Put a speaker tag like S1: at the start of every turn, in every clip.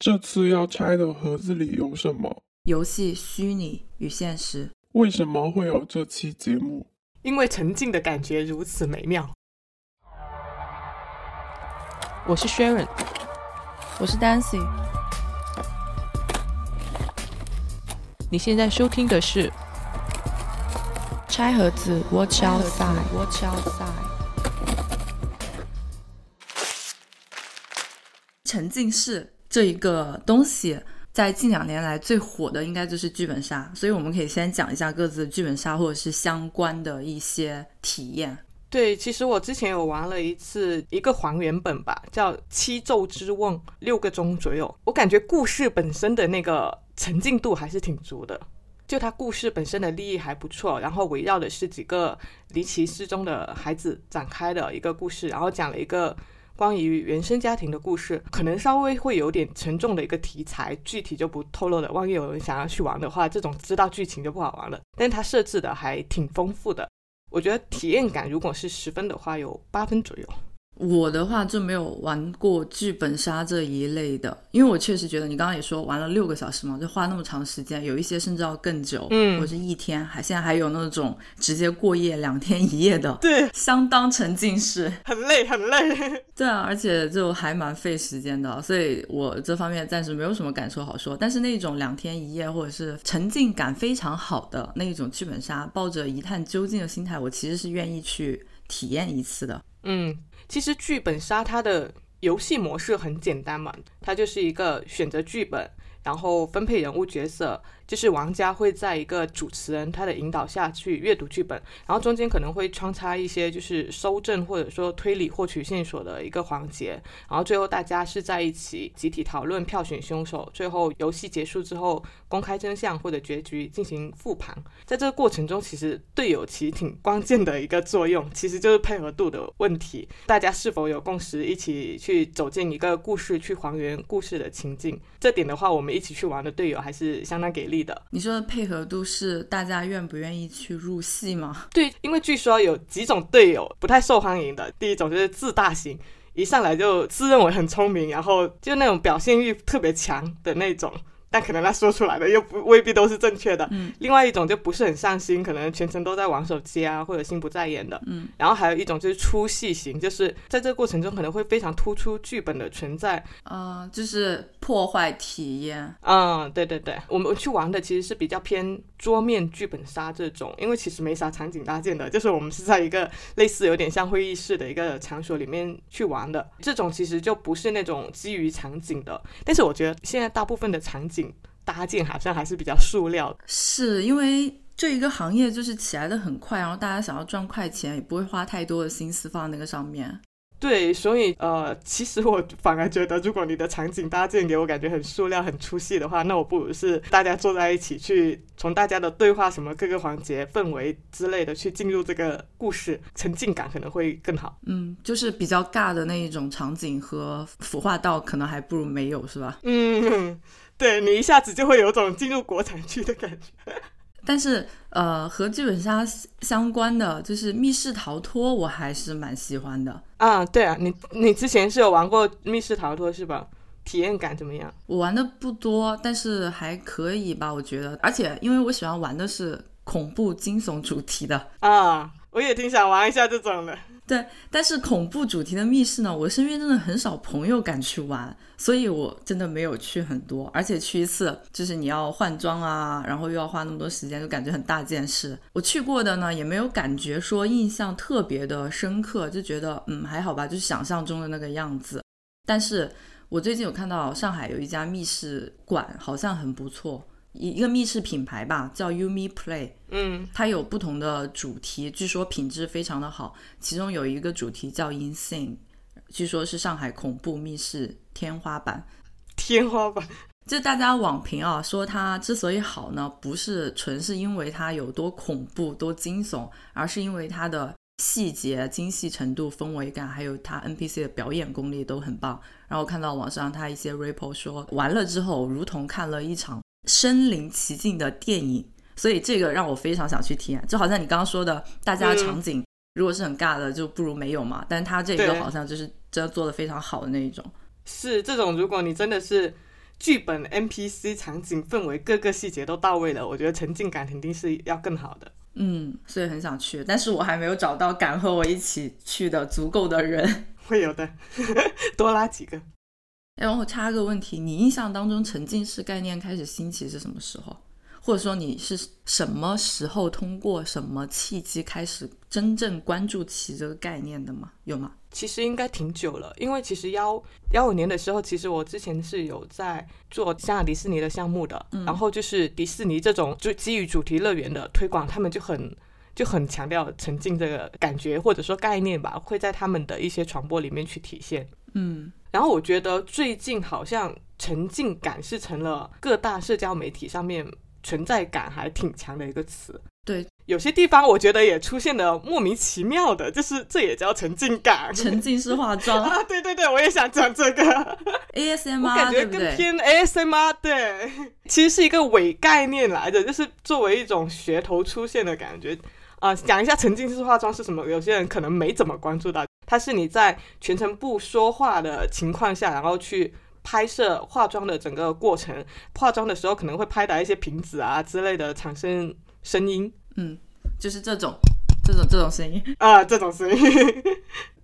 S1: 这次要拆的盒子里有什么？
S2: 游戏虚拟与现实。
S1: 为什么会有这期节目？
S3: 因为沉浸的感觉如此美妙。
S4: 我是 Sharon，
S2: 我是 Dancy。
S4: 你现在收听的是《
S2: 拆盒子 Watch Outside》。沉浸式这一个东西，在近两年来最火的应该就是剧本杀，所以我们可以先讲一下各自剧本杀或者是相关的一些体验。
S3: 对，其实我之前有玩了一次一个还原本吧，叫《七咒之瓮》，六个钟左右。我感觉故事本身的那个沉浸度还是挺足的，就它故事本身的立意还不错，然后围绕的是几个离奇失踪的孩子展开的一个故事，然后讲了一个关于原生家庭的故事，可能稍微会有点沉重的一个题材，具体就不透露了。万一有人想要去玩的话，这种知道剧情就不好玩了。但它设置的还挺丰富的。我觉得体验感如果是十分的话，有八分左右。
S2: 我的话就没有玩过剧本杀这一类的，因为我确实觉得你刚刚也说玩了六个小时嘛，就花那么长时间，有一些甚至要更久，
S3: 嗯
S2: 或者是一天，还现在还有那种直接过夜两天一夜的，
S3: 对，
S2: 相当沉浸式。
S3: 很累很累。
S2: 对啊，而且就还蛮费时间的，所以我这方面暂时没有什么感受好说。但是那种两天一夜或者是沉浸感非常好的那一种剧本杀，抱着一探究竟的心态，我其实是愿意去体验一次的。
S3: 嗯，其实剧本杀它的游戏模式很简单嘛，它就是一个选择剧本，然后分配人物角色，就是玩家会在一个主持人他的引导下去阅读剧本，然后中间可能会穿插一些就是搜证或者说推理获取线索的一个环节，然后最后大家是在一起集体讨论票选凶手，最后游戏结束之后公开真相或者结局进行复盘。在这个过程中，其实队友其实挺关键的一个作用，其实就是配合度的问题，大家是否有共识，一起去走进一个故事，去还原故事的情境。这点的话，我们一起去玩的队友还是相当给力的。
S2: 你说的配合度是大家愿不愿意去入戏吗？
S3: 对，因为据说有几种队友不太受欢迎的，第一种就是自大型，一上来就自认为很聪明，然后就那种表现欲特别强的那种。但可能他说出来的又不未必都是正确的。
S2: 嗯，
S3: 另外一种就不是很上心，可能全程都在玩手机啊，或者心不在焉的。
S2: 嗯，
S3: 然后还有一种就是粗戏型，就是在这个过程中可能会非常突出剧本的存在。
S2: 呃，就是破坏体验。
S3: 嗯，对对对，我们去玩的其实是比较偏桌面剧本杀这种，因为其实没啥场景搭建的，就是我们是在一个类似有点像会议室的一个场所里面去玩的。这种其实就不是那种基于场景的，但是我觉得现在大部分的场景搭建好像还是比较塑料。
S2: 是因为这一个行业就是起来的很快，然后大家想要赚快钱，也不会花太多的心思放在那个上面。
S3: 对，所以呃，其实我反而觉得，如果你的场景搭建给我感觉很塑料、很出戏的话，那我不如是大家坐在一起去，从大家的对话、什么各个环节、氛围之类的去进入这个故事，沉浸感可能会更好。
S2: 嗯，就是比较尬的那一种场景和腐化道，可能还不如没有，是吧？
S3: 嗯，对你一下子就会有种进入国产剧的感觉。
S2: 但是，呃，和剧本杀相关的就是密室逃脱，我还是蛮喜欢的。
S3: 啊，对啊，你你之前是有玩过密室逃脱是吧？体验感怎么样？
S2: 我玩的不多，但是还可以吧，我觉得。而且，因为我喜欢玩的是恐怖惊悚主题的，
S3: 啊，我也挺想玩一下这种的。
S2: 对。但是恐怖主题的密室呢，我身边真的很少朋友敢去玩，所以我真的没有去很多。而且去一次就是你要换装啊，然后又要花那么多时间，就感觉很大件事。我去过的呢，也没有感觉说印象特别的深刻，就觉得嗯还好吧，就是想象中的那个样子。但是我最近有看到上海有一家密室馆，好像很不错，一一个密室品牌吧，叫 Umi Play。
S3: 嗯
S2: 它有不同的主题，据说品质非常的好。其中有一个主题叫 Insane，据说是上海恐怖密室天花板。
S3: 天花板。
S2: 就大家网评啊，说它之所以好呢，不是纯是因为它有多恐怖、多惊悚，而是因为它的细节、精细程度、氛围感，还有它 NPC 的表演功力都很棒。然后我看到网上它一些 report 说，完了之后如同看了一场身临其境的电影，所以这个让我非常想去体验。就好像你刚刚说的，大家的场景如果是很尬的，就不如没有嘛。但他这个好像就是真的做的非常好的那一种。
S3: 是这种，如果你真的是剧本、NPC、场景、氛围各个细节都到位了，我觉得沉浸感肯定是要更好的。
S2: 嗯，所以很想去，但是我还没有找到敢和我一起去的足够的人。
S3: 会有的，多拉几个。
S2: 哎，然后插个问题，你印象当中沉浸式概念开始兴起是什么时候？或者说你是什么时候通过什么契机开始真正关注起这个概念的吗？有吗？
S3: 其实应该挺久了，因为其实幺幺五年的时候，其实我之前是有在做香港迪士尼的项目的，然后就是迪士尼这种就基于主题乐园的推广，他们就很就很强调沉浸这个感觉或者说概念吧，会在他们的一些传播里面去体现。
S2: 嗯，
S3: 然后我觉得最近好像沉浸感是成了各大社交媒体上面。存在感还挺强的一个词，
S2: 对，
S3: 有些地方我觉得也出现的莫名其妙的，就是这也叫沉浸感，
S2: 沉浸式化妆
S3: 啊，对对对，我也想讲这个
S2: ASMR，
S3: 我感觉更偏 ASMR，对，其实是一个伪概念来的，就是作为一种噱头出现的感觉啊。讲一下沉浸式化妆是什么，有些人可能没怎么关注到，它是你在全程不说话的情况下，然后去。拍摄化妆的整个过程，化妆的时候可能会拍打一些瓶子啊之类的，产生声音。
S2: 嗯，就是这种，这种这种声音
S3: 啊，这种声音，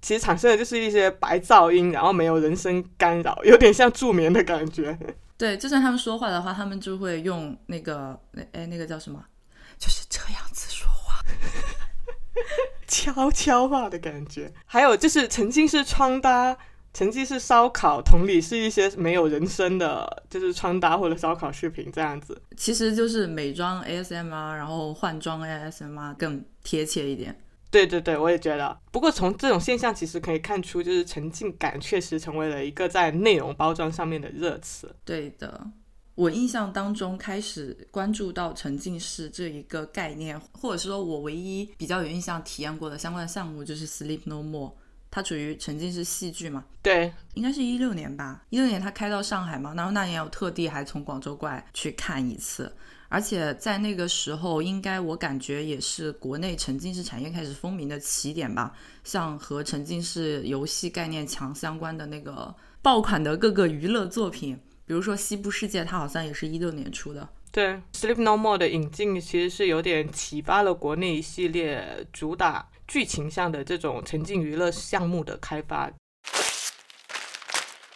S3: 其实产生的就是一些白噪音，然后没有人声干扰，有点像助眠的感觉。
S2: 对，就算他们说话的话，他们就会用那个，那哎，那个叫什么？就是这样子说话，
S3: 悄悄话的感觉。还有就是沉浸式穿搭。成绩是烧烤，同理是一些没有人声的，就是穿搭或者烧烤视频这样子。
S2: 其实就是美妆 ASMR，然后换装 ASMR 更贴切一点。
S3: 对对对，我也觉得。不过从这种现象其实可以看出，就是沉浸感确实成为了一个在内容包装上面的热词。
S2: 对的，我印象当中开始关注到沉浸式这一个概念，或者说我唯一比较有印象体验过的相关的项目就是 Sleep No More。它属于沉浸式戏剧嘛？
S3: 对，
S2: 应该是一六年吧。一六年它开到上海嘛，然后那年我特地还从广州过来去看一次。而且在那个时候，应该我感觉也是国内沉浸式产业开始风靡的起点吧。像和沉浸式游戏概念强相关的那个爆款的各个娱乐作品，比如说《西部世界》，它好像也是一六年出的。
S3: 对，Sleep No More 的引进其实是有点启发了国内一系列主打。剧情上的这种沉浸娱乐项目的开发，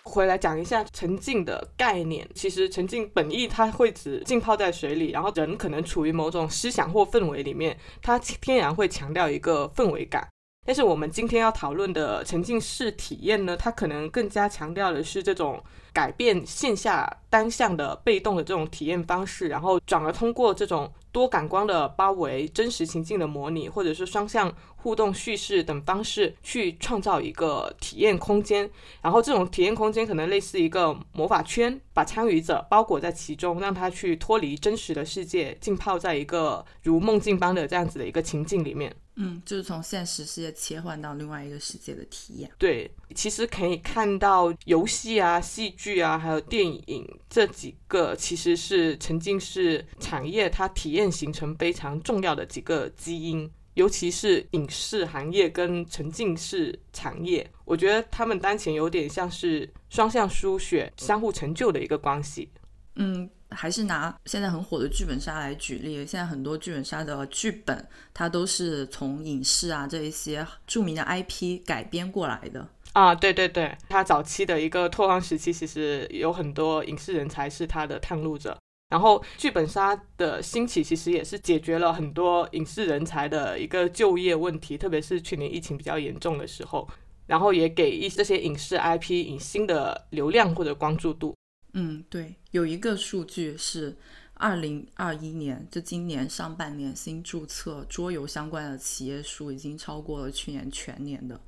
S3: 回来讲一下沉浸的概念。其实沉浸本意它会指浸泡在水里，然后人可能处于某种思想或氛围里面，它天然会强调一个氛围感。但是我们今天要讨论的沉浸式体验呢，它可能更加强调的是这种改变线下单向的被动的这种体验方式，然后转而通过这种多感光的包围、真实情境的模拟，或者是双向。互动叙事等方式去创造一个体验空间，然后这种体验空间可能类似一个魔法圈，把参与者包裹在其中，让他去脱离真实的世界，浸泡在一个如梦境般的这样子的一个情境里面。
S2: 嗯，就是从现实世界切换到另外一个世界的体验。
S3: 对，其实可以看到游戏啊、戏剧啊，还有电影这几个，其实是沉浸式产业它体验形成非常重要的几个基因。尤其是影视行业跟沉浸式产业，我觉得他们当前有点像是双向输血、相互成就的一个关系。
S2: 嗯，还是拿现在很火的剧本杀来举例，现在很多剧本杀的剧本，它都是从影视啊这一些著名的 IP 改编过来的。
S3: 啊，对对对，它早期的一个拓荒时期，其实有很多影视人才是它的探路者。然后剧本杀的兴起，其实也是解决了很多影视人才的一个就业问题，特别是去年疫情比较严重的时候，然后也给一这些影视 IP 引新的流量或者关注度。
S2: 嗯，对，有一个数据是，二零二一年，就今年上半年新注册桌游相关的企业数已经超过了去年全年的，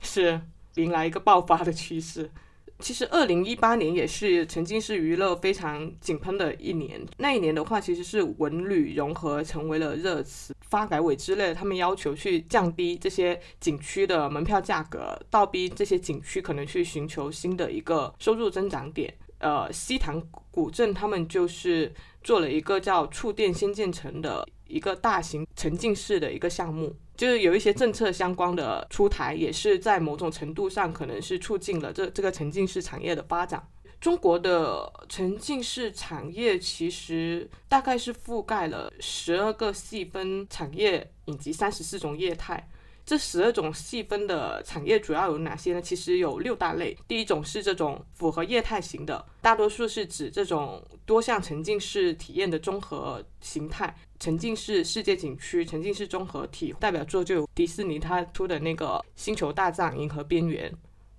S3: 是迎来一个爆发的趋势。其实，二零一八年也是曾经是娱乐非常井喷的一年。那一年的话，其实是文旅融合成为了热词，发改委之类的，他们要求去降低这些景区的门票价格，倒逼这些景区可能去寻求新的一个收入增长点。呃，西塘古镇他们就是做了一个叫“触电新建成”的一个大型沉浸式的一个项目。就是有一些政策相关的出台，也是在某种程度上可能是促进了这这个沉浸式产业的发展。中国的沉浸式产业其实大概是覆盖了十二个细分产业以及三十四种业态。这十二种细分的产业主要有哪些呢？其实有六大类。第一种是这种符合业态型的，大多数是指这种多项沉浸式体验的综合形态。沉浸式世界景区、沉浸式综合体代表作就有迪士尼它出的那个《星球大战：银河边缘》。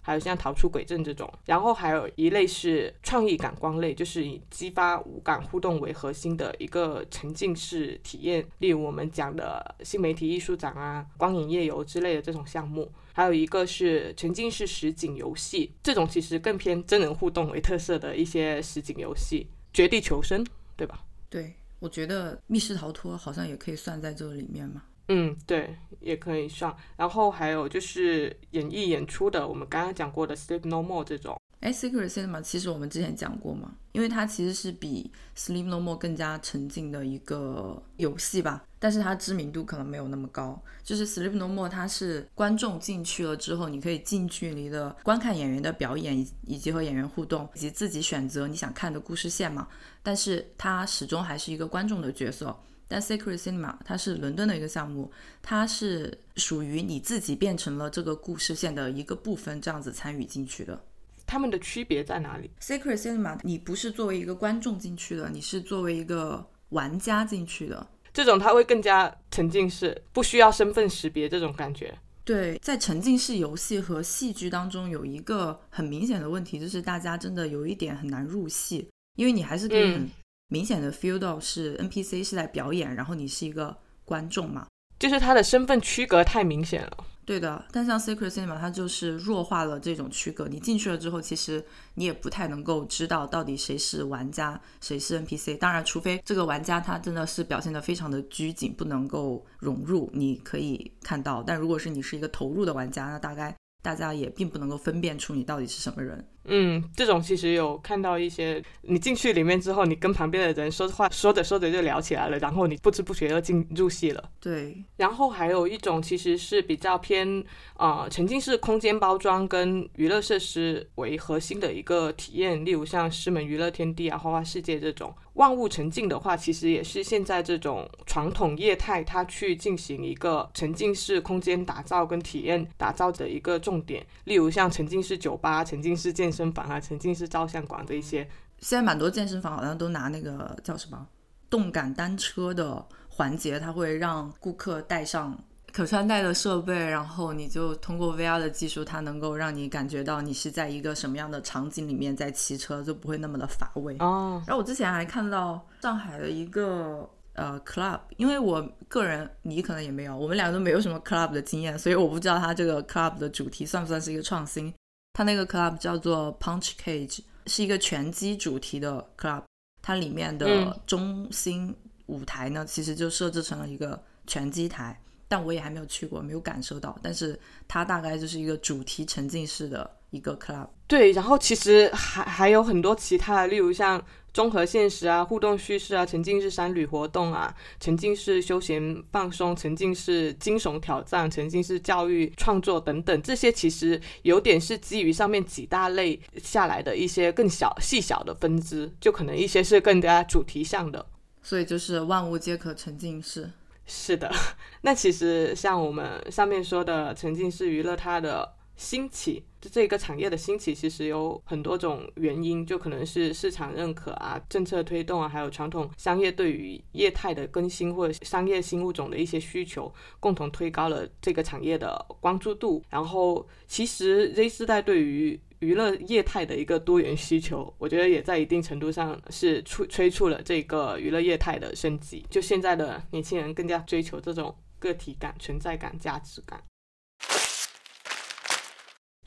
S3: 还有像逃出鬼阵这种，然后还有一类是创意感光类，就是以激发五感互动为核心的一个沉浸式体验，例如我们讲的新媒体艺术展啊、光影夜游之类的这种项目。还有一个是沉浸式实景游戏，这种其实更偏真人互动为特色的一些实景游戏，绝地求生，对吧？
S2: 对，我觉得密室逃脱好像也可以算在这里面嘛。
S3: 嗯，对，也可以上。然后还有就是演绎演出的，我们刚刚讲过的《Sleep No More》这种。
S2: 哎，《Secret Cinema》其实我们之前讲过嘛，因为它其实是比《Sleep No More》更加沉浸的一个游戏吧，但是它知名度可能没有那么高。就是《Sleep No More》，它是观众进去了之后，你可以近距离的观看演员的表演，以以及和演员互动，以及自己选择你想看的故事线嘛。但是它始终还是一个观众的角色。但 Secret Cinema 它是伦敦的一个项目，它是属于你自己变成了这个故事线的一个部分，这样子参与进去的。
S3: 他们的区别在哪里
S2: ？Secret Cinema 你不是作为一个观众进去的，你是作为一个玩家进去的。
S3: 这种它会更加沉浸式，不需要身份识别这种感觉。
S2: 对，在沉浸式游戏和戏剧当中有一个很明显的问题，就是大家真的有一点很难入戏，因为你还是可以很。明显的 feel 到是 NPC 是在表演，然后你是一个观众嘛？
S3: 就是他的身份区隔太明显了。
S2: 对的，但像 Secret Cinema 它就是弱化了这种区隔。你进去了之后，其实你也不太能够知道到底谁是玩家，谁是 NPC。当然，除非这个玩家他真的是表现的非常的拘谨，不能够融入，你可以看到。但如果是你是一个投入的玩家，那大概大家也并不能够分辨出你到底是什么人。
S3: 嗯，这种其实有看到一些，你进去里面之后，你跟旁边的人说话，说着说着就聊起来了，然后你不知不觉就进入戏了。
S2: 对，
S3: 然后还有一种其实是比较偏呃沉浸式空间包装跟娱乐设施为核心的一个体验，例如像狮门娱乐天地啊、花花世界这种万物沉浸的话，其实也是现在这种传统业态它去进行一个沉浸式空间打造跟体验打造的一个重点，例如像沉浸式酒吧、沉浸式健身。健身房啊，沉浸式照相馆的一些，
S2: 现在蛮多健身房好像都拿那个叫什么动感单车的环节，它会让顾客带上可穿戴的设备，然后你就通过 VR 的技术，它能够让你感觉到你是在一个什么样的场景里面在骑车，就不会那么的乏味
S3: 哦。
S2: 然后我之前还看到上海的一个呃 club，因为我个人你可能也没有，我们两个都没有什么 club 的经验，所以我不知道它这个 club 的主题算不算是一个创新。它那个 club 叫做 Punch Cage，是一个拳击主题的 club。它里面的中心舞台呢，其实就设置成了一个拳击台，但我也还没有去过，没有感受到。但是它大概就是一个主题沉浸式的一个 club。
S3: 对，然后其实还还有很多其他的，例如像。综合现实啊，互动叙事啊，沉浸式山旅活动啊，沉浸式休闲放松，沉浸式惊悚挑战，沉浸式教育创作等等，这些其实有点是基于上面几大类下来的一些更小细小的分支，就可能一些是更加主题向的，
S2: 所以就是万物皆可沉浸式。
S3: 是的，那其实像我们上面说的沉浸式娱乐，它的。兴起，这这个产业的兴起其实有很多种原因，就可能是市场认可啊、政策推动啊，还有传统商业对于业态的更新或者商业新物种的一些需求，共同推高了这个产业的关注度。然后，其实 Z 世代对于娱乐业态的一个多元需求，我觉得也在一定程度上是促催促了这个娱乐业态的升级。就现在的年轻人更加追求这种个体感、存在感、价值感。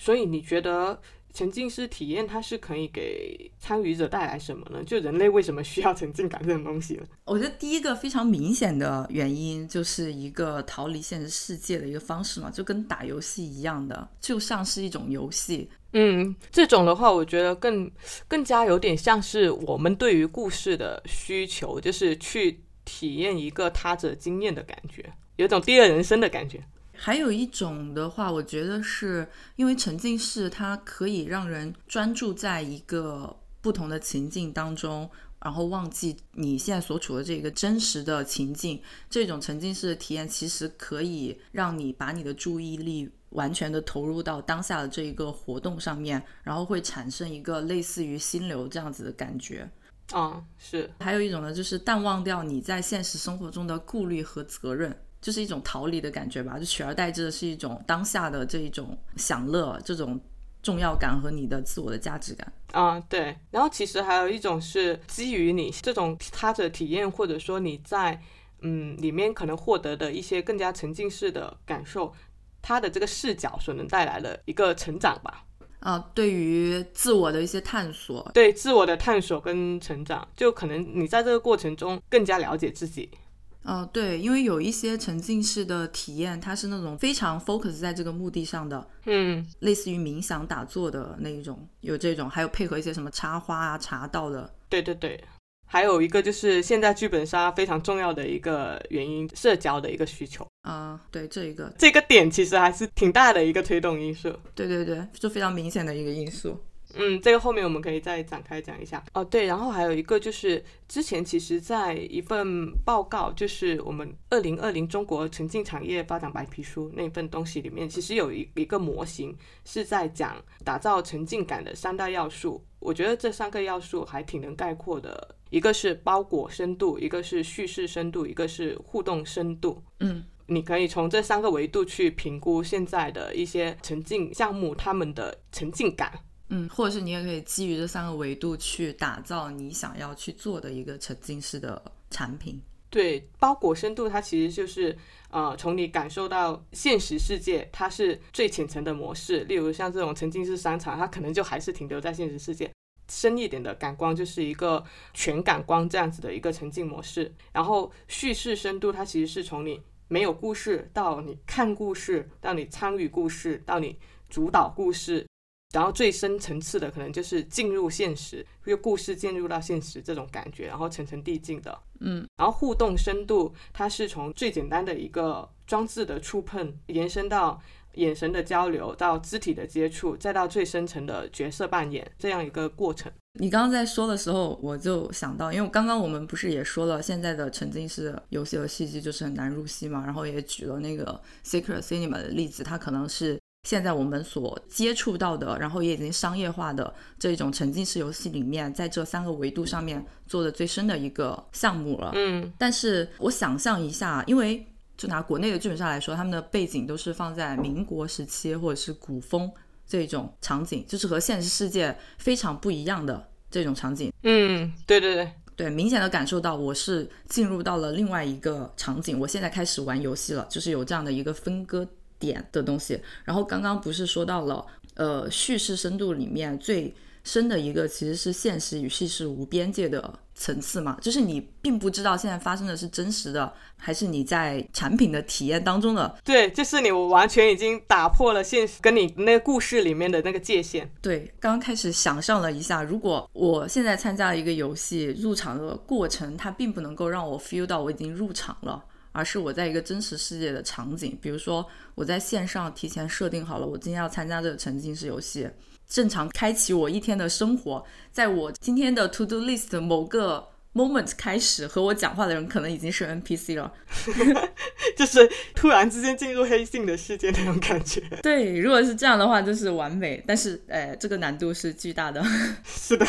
S3: 所以你觉得沉浸式体验它是可以给参与者带来什么呢？就人类为什么需要沉浸感这种东西呢？
S2: 我觉得第一个非常明显的原因就是一个逃离现实世界的一个方式嘛，就跟打游戏一样的，就像是一种游戏。
S3: 嗯，这种的话，我觉得更更加有点像是我们对于故事的需求，就是去体验一个他者经验的感觉，有种第二人生的感觉。
S2: 还有一种的话，我觉得是因为沉浸式，它可以让人专注在一个不同的情境当中，然后忘记你现在所处的这个真实的情境。这种沉浸式的体验其实可以让你把你的注意力完全的投入到当下的这一个活动上面，然后会产生一个类似于心流这样子的感觉。
S3: 啊，是。
S2: 还有一种呢，就是淡忘掉你在现实生活中的顾虑和责任，就是一种逃离的感觉吧。就取而代之的是一种当下的这一种享乐，这种重要感和你的自我的价值感。
S3: 啊，对。然后其实还有一种是基于你这种他的体验，或者说你在嗯里面可能获得的一些更加沉浸式的感受，他的这个视角所能带来的一个成长吧。
S2: 啊，对于自我的一些探索，
S3: 对自我的探索跟成长，就可能你在这个过程中更加了解自己。
S2: 啊，对，因为有一些沉浸式的体验，它是那种非常 focus 在这个目的上的，
S3: 嗯，
S2: 类似于冥想打坐的那一种，有这种，还有配合一些什么插花啊、茶道的。
S3: 对对对。还有一个就是现在剧本杀非常重要的一个原因，社交的一个需求
S2: 啊，对这一个
S3: 这个点其实还是挺大的一个推动因素，
S2: 对对对，就非常明显的一个因素。
S3: 嗯，这个后面我们可以再展开讲一下哦。对，然后还有一个就是之前其实在一份报告，就是我们二零二零中国沉浸产业发展白皮书那份东西里面，其实有一一个模型是在讲打造沉浸感的三大要素。我觉得这三个要素还挺能概括的。一个是包裹深度，一个是叙事深度，一个是互动深度。
S2: 嗯，
S3: 你可以从这三个维度去评估现在的一些沉浸项目，他们的沉浸感。
S2: 嗯，或者是你也可以基于这三个维度去打造你想要去做的一个沉浸式的产品。
S3: 对，包裹深度它其实就是呃，从你感受到现实世界，它是最浅层的模式。例如像这种沉浸式商场，它可能就还是停留在现实世界。深一点的感光就是一个全感光这样子的一个沉浸模式，然后叙事深度它其实是从你没有故事到你看故事，到你参与故事，到你主导故事，然后最深层次的可能就是进入现实，用故事进入到现实这种感觉，然后层层递进的，
S2: 嗯，
S3: 然后互动深度它是从最简单的一个装置的触碰延伸到。眼神的交流，到肢体的接触，再到最深层的角色扮演，这样一个过程。
S2: 你刚刚在说的时候，我就想到，因为刚刚我们不是也说了，现在的沉浸式游戏和戏剧就是很难入戏嘛，然后也举了那个 Secret Cinema 的例子，它可能是现在我们所接触到的，然后也已经商业化的这种沉浸式游戏里面，在这三个维度上面做的最深的一个项目了。
S3: 嗯，
S2: 但是我想象一下，因为。就拿国内的剧本杀来说，他们的背景都是放在民国时期或者是古风这种场景，就是和现实世界非常不一样的这种场景。
S3: 嗯，对对对
S2: 对，明显的感受到我是进入到了另外一个场景。我现在开始玩游戏了，就是有这样的一个分割点的东西。然后刚刚不是说到了，呃，叙事深度里面最。深的一个其实是现实与叙事无边界的层次嘛，就是你并不知道现在发生的是真实的，还是你在产品的体验当中的。
S3: 对，就是你完全已经打破了现实跟你那个故事里面的那个界限。
S2: 对，刚刚开始想象了一下，如果我现在参加了一个游戏，入场的过程它并不能够让我 feel 到我已经入场了，而是我在一个真实世界的场景，比如说我在线上提前设定好了，我今天要参加这个沉浸式游戏。正常开启我一天的生活，在我今天的 to do list 某个 moment 开始和我讲话的人，可能已经是 NPC 了，
S3: 就是突然之间进入黑镜的世界那种感觉。
S2: 对，如果是这样的话，就是完美。但是，哎，这个难度是巨大的。
S3: 是的。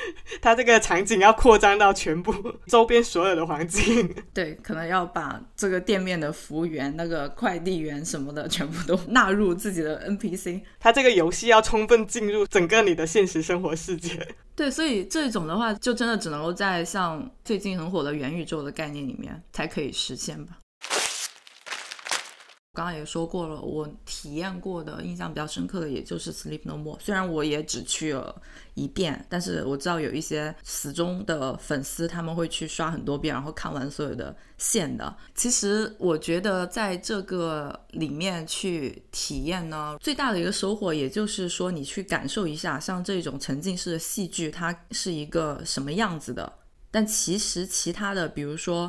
S3: 它这个场景要扩张到全部周边所有的环境，
S2: 对，可能要把这个店面的服务员、那个快递员什么的全部都纳入自己的 NPC。
S3: 它这个游戏要充分进入整个你的现实生活世界。
S2: 对，所以这种的话，就真的只能够在像最近很火的元宇宙的概念里面才可以实现吧。刚刚也说过了，我体验过的印象比较深刻的，也就是《Sleep No More》。虽然我也只去了一遍，但是我知道有一些死忠的粉丝，他们会去刷很多遍，然后看完所有的线的。其实我觉得在这个里面去体验呢，最大的一个收获，也就是说你去感受一下，像这种沉浸式的戏剧，它是一个什么样子的。但其实其他的，比如说。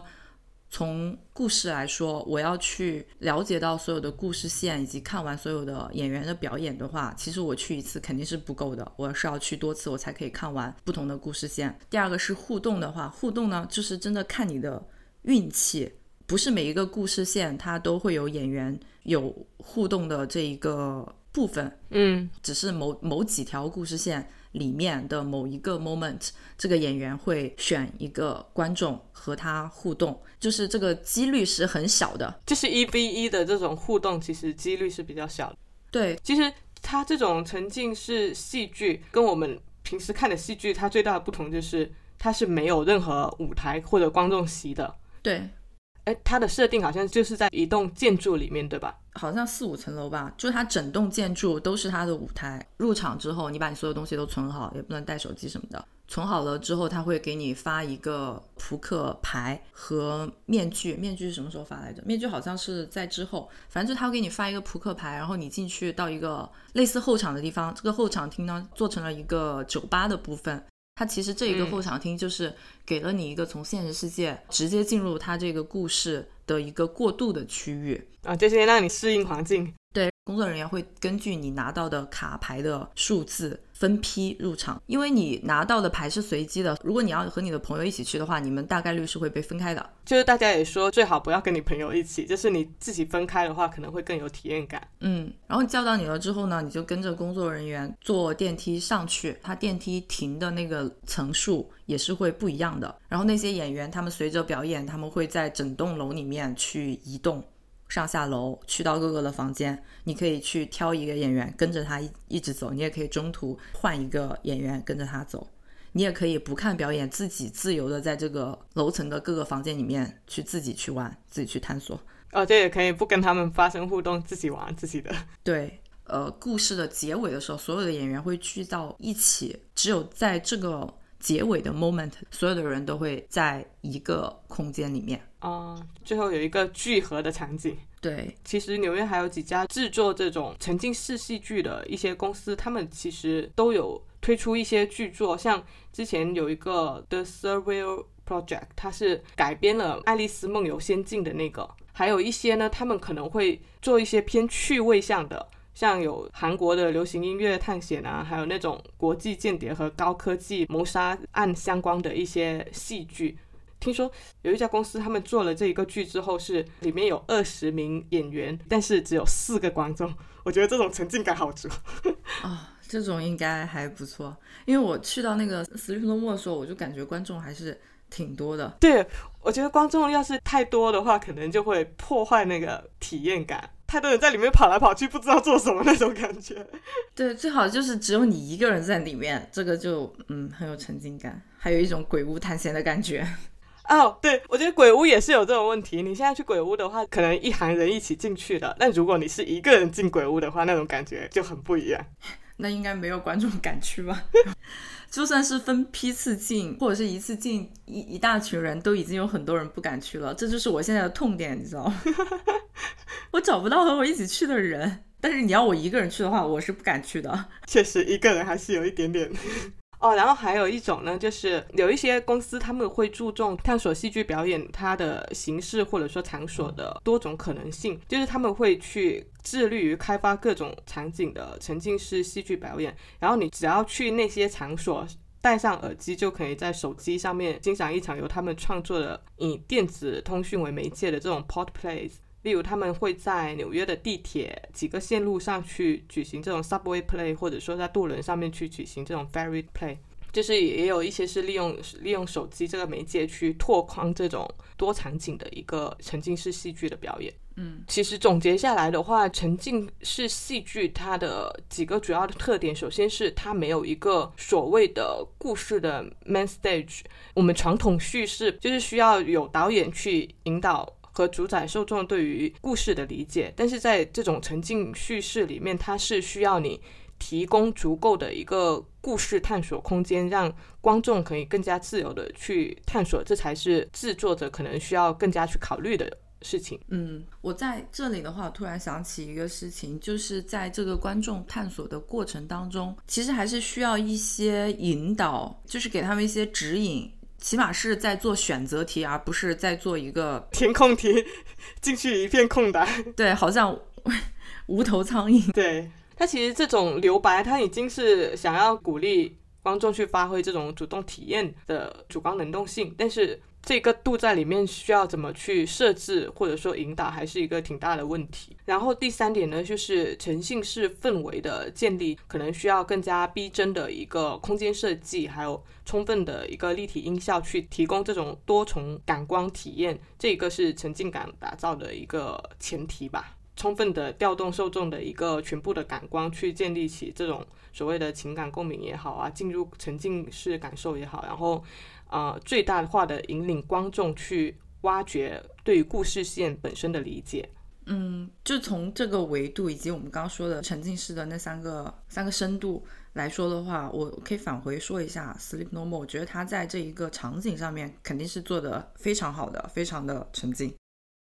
S2: 从故事来说，我要去了解到所有的故事线，以及看完所有的演员的表演的话，其实我去一次肯定是不够的，我是要去多次，我才可以看完不同的故事线。第二个是互动的话，互动呢，就是真的看你的运气，不是每一个故事线它都会有演员有互动的这一个部分，
S3: 嗯，
S2: 只是某某几条故事线里面的某一个 moment，这个演员会选一个观众和他互动，就是这个几率是很小的。
S3: 就是一 v 一的这种互动，其实几率是比较小的。
S2: 对，
S3: 其实它这种沉浸式戏剧跟我们平时看的戏剧，它最大的不同就是它是没有任何舞台或者观众席的。
S2: 对，
S3: 哎，它的设定好像就是在一栋建筑里面，对吧？
S2: 好像四五层楼吧，就是它整栋建筑都是它的舞台。入场之后，你把你所有东西都存好，也不能带手机什么的。存好了之后，他会给你发一个扑克牌和面具。面具是什么时候发来着？面具好像是在之后，反正就他会给你发一个扑克牌，然后你进去到一个类似后场的地方。这个后场厅呢，做成了一个酒吧的部分。它其实这一个
S3: 嗯
S2: 后场厅就是给了你一个从现实世界直接进入它这个故事的一个过渡的区域。
S3: 啊，就是让你适应环境。
S2: 对，工作人员会根据你拿到的卡牌的数字分批入场，因为你拿到的牌是随机的。如果你要和你的朋友一起去的话，你们大概率是会被分开的。
S3: 就是大家也说最好不要跟你朋友一起，就是你自己分开的话，可能会更有体验感。
S2: 嗯，然后叫到你了之后呢，你就跟着工作人员坐电梯上去，他电梯停的那个层数也是会不一样的。然后那些演员他们随着表演，他们会在整栋楼里面去移动。上下楼去到各个的房间，你可以去挑一个演员跟着他一一直走，你也可以中途换一个演员跟着他走，你也可以不看表演，自己自由的在这个楼层的各个房间里面去自己去玩，自己去探索。
S3: 哦，这也可以不跟他们发生互动，自己玩自己的。
S2: 对，呃，故事的结尾的时候，所有的演员会聚到一起，只有在这个结尾的 moment，所有的人都会在一个空间里面。
S3: 啊、最后有一个聚合的场景。
S2: 对，
S3: 其实纽约还有几家制作这种沉浸式戏剧的一些公司，他们其实都有推出一些剧作，像之前有一个 The Surreal Project，它是改编了《爱丽丝梦游仙境》的那个，还有一些呢，他们可能会做一些偏趣味向的。像有韩国的流行音乐探险啊，还有那种国际间谍和高科技谋杀案相关的一些戏剧。听说有一家公司，他们做了这一个剧之后，是里面有二十名演员，但是只有四个观众。我觉得这种沉浸感好足。
S2: 啊、这种应该还不错，因为我去到那个 Sleep No More 的时候，我就感觉观众还是挺多的。
S3: 对，我觉得观众要是太多的话，可能就会破坏那个体验感。太多人在里面跑来跑去，不知道做什么那种感觉。
S2: 对，最好就是只有你一个人在里面，这个就嗯很有沉浸感，还有一种鬼屋探险的感觉。
S3: 哦，对，我觉得鬼屋也是有这种问题。你现在去鬼屋的话，可能一行人一起进去的，但如果你是一个人进鬼屋的话，那种感觉就很不一样。
S2: 那应该没有观众敢去吧？就算是分批次进，或者是一次进一一大群人，都已经有很多人不敢去了。这就是我现在的痛点，你知道吗？我找不到和我一起去的人。但是你要我一个人去的话，我是不敢去的。
S3: 确实一个人还是有一点点。哦，然后还有一种呢，就是有一些公司他们会注重探索戏剧表演它的形式或者说场所的多种可能性，就是他们会去致力于开发各种场景的沉浸式戏剧表演。然后你只要去那些场所，戴上耳机就可以在手机上面欣赏一场由他们创作的以电子通讯为媒介的这种 pod plays。例如，他们会在纽约的地铁几个线路上去举行这种 subway play，或者说在渡轮上面去举行这种 ferry play。就是也有一些是利用利用手机这个媒介去拓宽这种多场景的一个沉浸式戏剧的表演。
S2: 嗯，
S3: 其实总结下来的话，沉浸式戏剧它的几个主要的特点，首先是它没有一个所谓的故事的 main stage。我们传统叙事就是需要有导演去引导和主宰受众对于故事的理解，但是在这种沉浸叙事里面，它是需要你提供足够的一个故事探索空间，让观众可以更加自由的去探索，这才是制作者可能需要更加去考虑的事情。
S2: 嗯，我在这里的话，突然想起一个事情，就是在这个观众探索的过程当中，其实还是需要一些引导，就是给他们一些指引。起码是在做选择题，而不是在做一个
S3: 填空题，进去一片空白。
S2: 对，好像无头苍蝇。
S3: 对他其实这种留白，他已经是想要鼓励观众去发挥这种主动体验的主观能动性，但是。这个度在里面需要怎么去设置或者说引导，还是一个挺大的问题。然后第三点呢，就是沉浸式氛围的建立，可能需要更加逼真的一个空间设计，还有充分的一个立体音效去提供这种多重感官体验。这一个是沉浸感打造的一个前提吧。充分的调动受众的一个全部的感官，去建立起这种所谓的情感共鸣也好啊，进入沉浸式感受也好，然后。呃，最大化的引领观众去挖掘对于故事线本身的理解。
S2: 嗯，就从这个维度以及我们刚刚说的沉浸式的那三个三个深度来说的话，我可以返回说一下《Sleep No More》，我觉得它在这一个场景上面肯定是做的非常好的，非常的沉浸，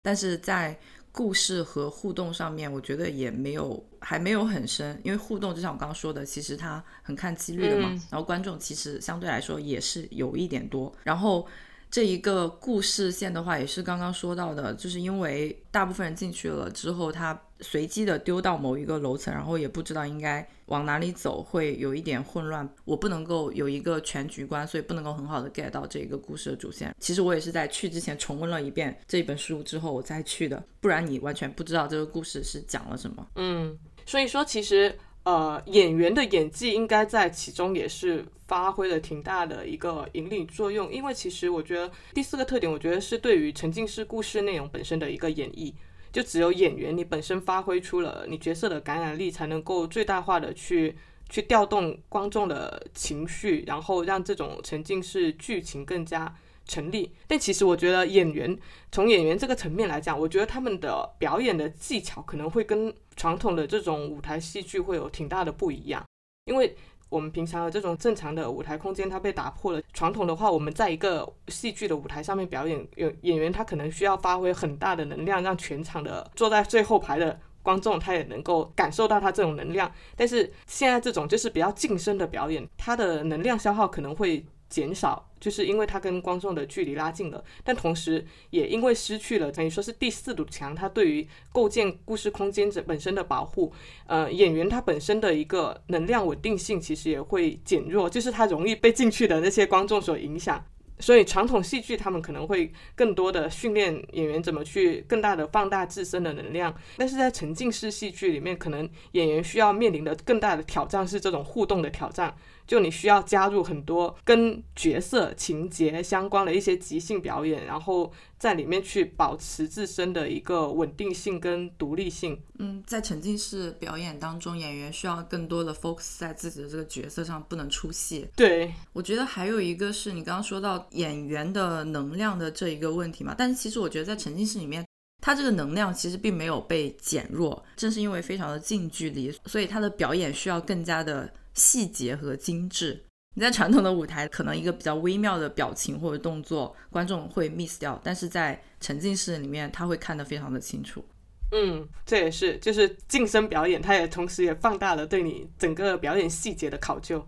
S2: 但是在故事和互动上面，我觉得也没有还没有很深，因为互动就像我刚刚说的，其实它很看几率的嘛。然后观众其实相对来说也是有一点多，然后。这一个故事线的话，也是刚刚说到的，就是因为大部分人进去了之后，他随机的丢到某一个楼层，然后也不知道应该往哪里走，会有一点混乱。我不能够有一个全局观，所以不能够很好的 get 到这个故事的主线。其实我也是在去之前重温了一遍这本书之后我再去的，不然你完全不知道这个故事是讲了什么。
S3: 嗯，所以说其实。呃，演员的演技应该在其中也是发挥了挺大的一个引领作用，因为其实我觉得第四个特点，我觉得是对于沉浸式故事内容本身的一个演绎，就只有演员你本身发挥出了你角色的感染力，才能够最大化的去去调动观众的情绪，然后让这种沉浸式剧情更加。成立，但其实我觉得演员从演员这个层面来讲，我觉得他们的表演的技巧可能会跟传统的这种舞台戏剧会有挺大的不一样，因为我们平常的这种正常的舞台空间它被打破了。传统的话，我们在一个戏剧的舞台上面表演，有演员他可能需要发挥很大的能量，让全场的坐在最后排的观众他也能够感受到他这种能量。但是现在这种就是比较近身的表演，它的能量消耗可能会减少。就是因为它跟观众的距离拉近了，但同时也因为失去了等于说是第四堵墙，它对于构建故事空间这本身的保护，呃，演员他本身的一个能量稳定性其实也会减弱，就是他容易被进去的那些观众所影响。所以传统戏剧他们可能会更多的训练演员怎么去更大的放大自身的能量，但是在沉浸式戏剧里面，可能演员需要面临的更大的挑战是这种互动的挑战。就你需要加入很多跟角色情节相关的一些即兴表演，然后在里面去保持自身的一个稳定性跟独立性。
S2: 嗯，在沉浸式表演当中，演员需要更多的 focus 在自己的这个角色上，不能出戏。
S3: 对，
S2: 我觉得还有一个是你刚刚说到演员的能量的这一个问题嘛，但是其实我觉得在沉浸式里面，他这个能量其实并没有被减弱，正是因为非常的近距离，所以他的表演需要更加的。细节和精致，你在传统的舞台可能一个比较微妙的表情或者动作，观众会 miss 掉，但是在沉浸式里面，他会看得非常的清楚。
S3: 嗯，这也是就是近身表演，它也同时也放大了对你整个表演细节的考究。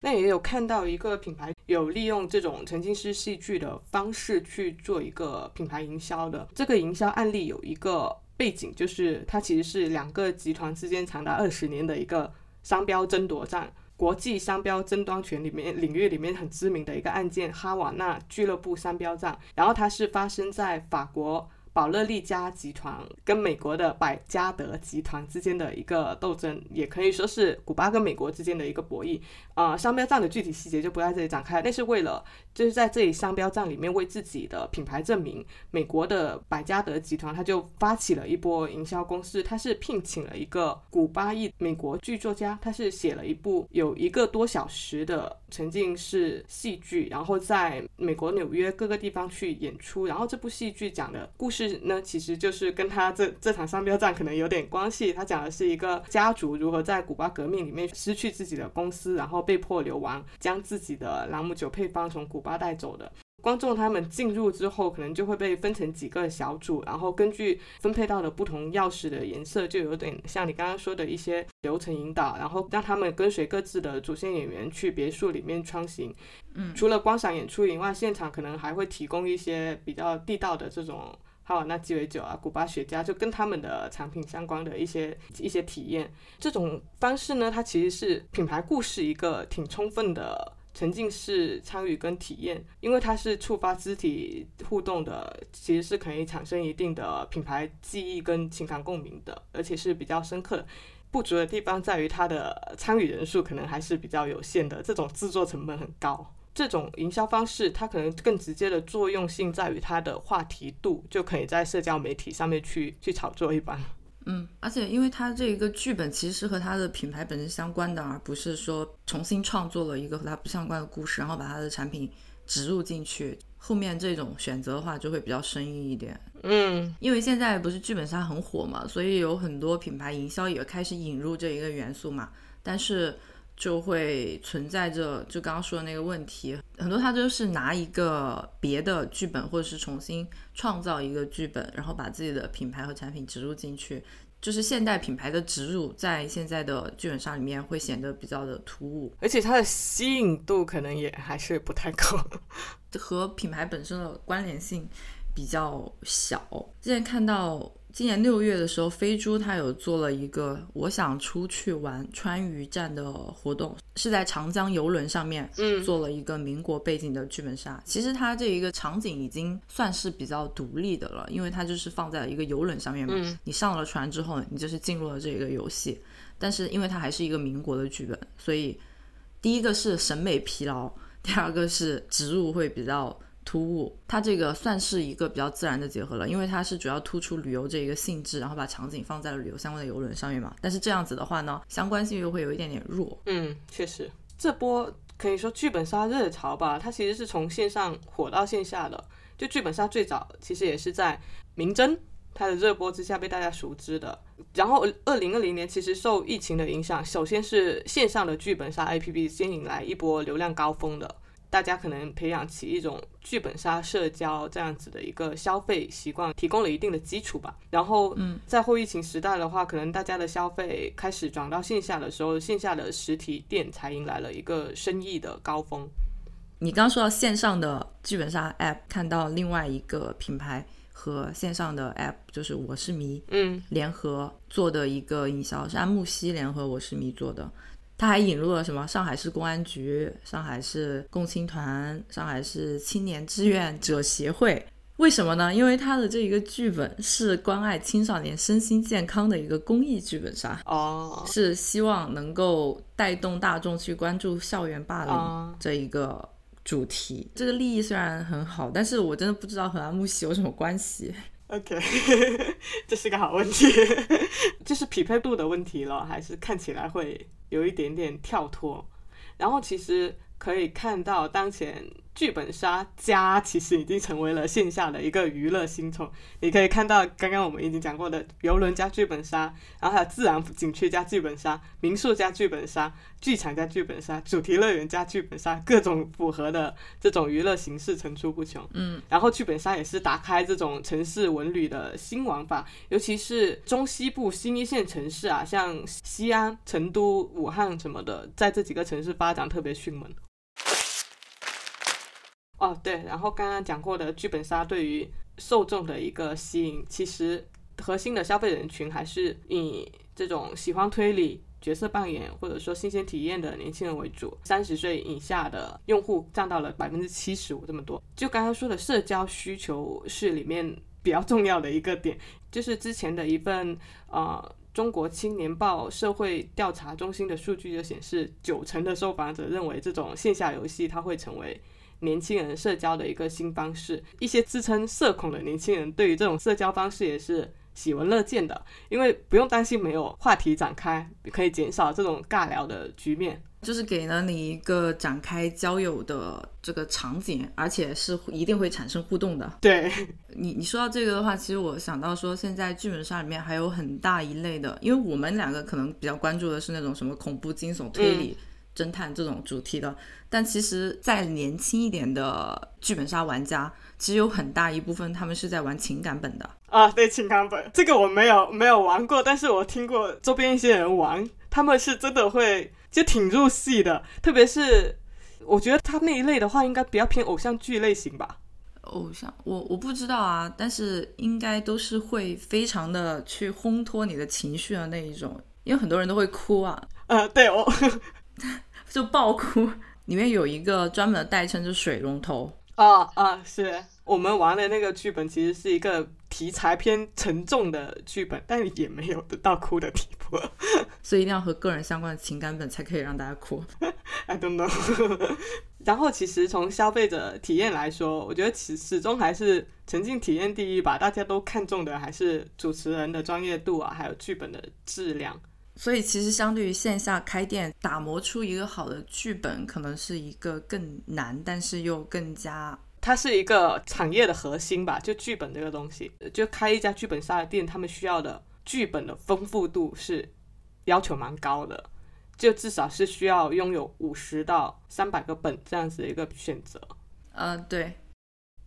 S3: 那也有看到一个品牌有利用这种沉浸式戏剧的方式去做一个品牌营销的，这个营销案例有一个。背景就是它其实是两个集团之间长达二十年的一个商标争夺战，国际商标争端权里面领域里面很知名的一个案件——哈瓦那俱乐部商标战。然后它是发生在法国。宝乐利家集团跟美国的百加德集团之间的一个斗争，也可以说是古巴跟美国之间的一个博弈。啊，商标战的具体细节就不在这里展开。那是为了就是在这里商标战里面为自己的品牌证明，美国的百加德集团他就发起了一波营销攻势。他是聘请了一个古巴裔美国剧作家，他是写了一部有一个多小时的沉浸式戏剧，然后在美国纽约各个地方去演出。然后这部戏剧讲的故事。呢，其实就是跟他这这场商标战可能有点关系。他讲的是一个家族如何在古巴革命里面失去自己的公司，然后被迫流亡，将自己的朗姆酒配方从古巴带走的。观众他们进入之后，可能就会被分成几个小组，然后根据分配到的不同钥匙的颜色，就有点像你刚刚说的一些流程引导，然后让他们跟随各自的主线演员去别墅里面穿行。
S2: 嗯，
S3: 除了观赏演出以外，现场可能还会提供一些比较地道的这种哈瓦那鸡尾酒啊、古巴雪茄，就跟他们的产品相关的一些一些体验。这种方式呢，它其实是品牌故事一个挺充分的。沉浸式参与跟体验，因为它是触发肢体互动的，其实是可以产生一定的品牌记忆跟情感共鸣的，而且是比较深刻的。不足的地方在于它的参与人数可能还是比较有限的，这种制作成本很高。这种营销方式，它可能更直接的作用性在于它的话题度，就可以在社交媒体上面去去炒作一般。
S2: 嗯，而且因为它这一个剧本其实是和它的品牌本身相关的，而不是说重新创作了一个和它不相关的故事，然后把它的产品植入进去。后面这种选择的话就会比较生硬一点。
S3: 嗯，
S2: 因为现在不是剧本杀很火嘛，所以有很多品牌营销也开始引入这一个元素嘛，但是。就会存在着就刚刚说的那个问题，很多他就是拿一个别的剧本，或者是重新创造一个剧本，然后把自己的品牌和产品植入进去，就是现代品牌的植入在现在的剧本杀里面会显得比较的突兀，
S3: 而且它的吸引度可能也还是不太高，
S2: 和品牌本身的关联性比较小。之前看到。今年六月的时候，飞猪它有做了一个“我想出去玩川渝站”的活动，是在长江游轮上面，
S3: 嗯，
S2: 做了一个民国背景的剧本杀。其实它这一个场景已经算是比较独立的了，因为它就是放在了一个游轮上面嘛。你上了船之后，你就是进入了这个游戏。但是因为它还是一个民国的剧本，所以第一个是审美疲劳，第二个是植入会比较。突兀，它这个算是一个比较自然的结合了，因为它是主要突出旅游这一个性质，然后把场景放在了旅游相关的游轮上面嘛。但是这样子的话呢，相关性又会有一点点弱。
S3: 嗯，确实，这波可以说剧本杀热潮吧，它其实是从线上火到线下的。就剧本杀最早其实也是在明侦它的热播之下被大家熟知的。然后二零二零年其实受疫情的影响，首先是线上的剧本杀 APP 先引来一波流量高峰的。大家可能培养起一种剧本杀社交这样子的一个消费习惯，提供了一定的基础吧。然后，
S2: 嗯，
S3: 在后疫情时代的话，可能大家的消费开始转到线下的时候，线下的实体店才迎来了一个生意的高峰。
S2: 你刚说到线上的剧本杀 App，看到另外一个品牌和线上的 App，就是我是迷，
S3: 嗯，
S2: 联合做的一个营销，是安慕希联合我是迷做的。他还引入了什么？上海市公安局、上海市共青团、上海市青年志愿者协会。为什么呢？因为他的这一个剧本是关爱青少年身心健康的一个公益剧本杀
S3: 哦，
S2: 是希望能够带动大众去关注校园霸凌这一个主题。这个利益虽然很好，但是我真的不知道和安慕希有什么关系。
S3: OK，这是个好问题，就是匹配度的问题了，还是看起来会。有一点点跳脱，然后其实可以看到当前。剧本杀加其实已经成为了线下的一个娱乐新宠。你可以看到，刚刚我们已经讲过的游轮加剧本杀，然后还有自然景区加剧本杀、民宿加剧本杀、剧场加剧本杀、主题乐园加剧本杀，各种符合的这种娱乐形式层出不穷。
S2: 嗯，
S3: 然后剧本杀也是打开这种城市文旅的新玩法，尤其是中西部新一线城市啊，像西安、成都、武汉什么的，在这几个城市发展特别迅猛。哦，对，然后刚刚讲过的剧本杀对于受众的一个吸引，其实核心的消费人群还是以这种喜欢推理、角色扮演或者说新鲜体验的年轻人为主，三十岁以下的用户占到了百分之七十五这么多。就刚刚说的社交需求是里面比较重要的一个点，就是之前的一份呃中国青年报社会调查中心的数据就显示，九成的受访者认为这种线下游戏它会成为。年轻人社交的一个新方式，一些自称社恐的年轻人对于这种社交方式也是喜闻乐见的，因为不用担心没有话题展开，可以减少这种尬聊的局面，
S2: 就是给了你一个展开交友的这个场景，而且是一定会产生互动的。
S3: 对
S2: 你，你说到这个的话，其实我想到说，现在剧本杀里面还有很大一类的，因为我们两个可能比较关注的是那种什么恐怖、惊悚、推理。侦探这种主题的。但其实，再年轻一点的剧本杀玩家，其实有很大一部分他们是在玩情感本的。
S3: 啊，对，情感本这个我没有没有玩过，但是我听过周边一些人玩，他们是真的会就挺入戏的，特别是我觉得他那一类的话，应该比较偏偶像剧类型吧。
S2: 偶像，我我不知道啊，但是应该都是会非常的去烘托你的情绪的那一种，因为很多人都会哭啊，
S3: 呃，对我
S2: 就爆哭。里面有一个专门的代称，就是水龙头。
S3: 啊啊，是我们玩的那个剧本，其实是一个题材偏沉重的剧本，但也没有得到哭的地步。
S2: 所以一定要和个人相关的情感本才可以让大家哭。
S3: I don't know。然后其实从消费者体验来说，我觉得其始终还是沉浸体验第一吧。大家都看重的还是主持人的专业度啊，还有剧本的质量。
S2: 所以其实相对于线下开店，打磨出一个好的剧本，可能是一个更难，但是又更加
S3: 它是一个产业的核心吧，就剧本这个东西，就开一家剧本杀的店，他们需要的剧本的丰富度是要求蛮高的，就至少是需要拥有五十到三百个本这样子的一个选择。
S2: 呃，对，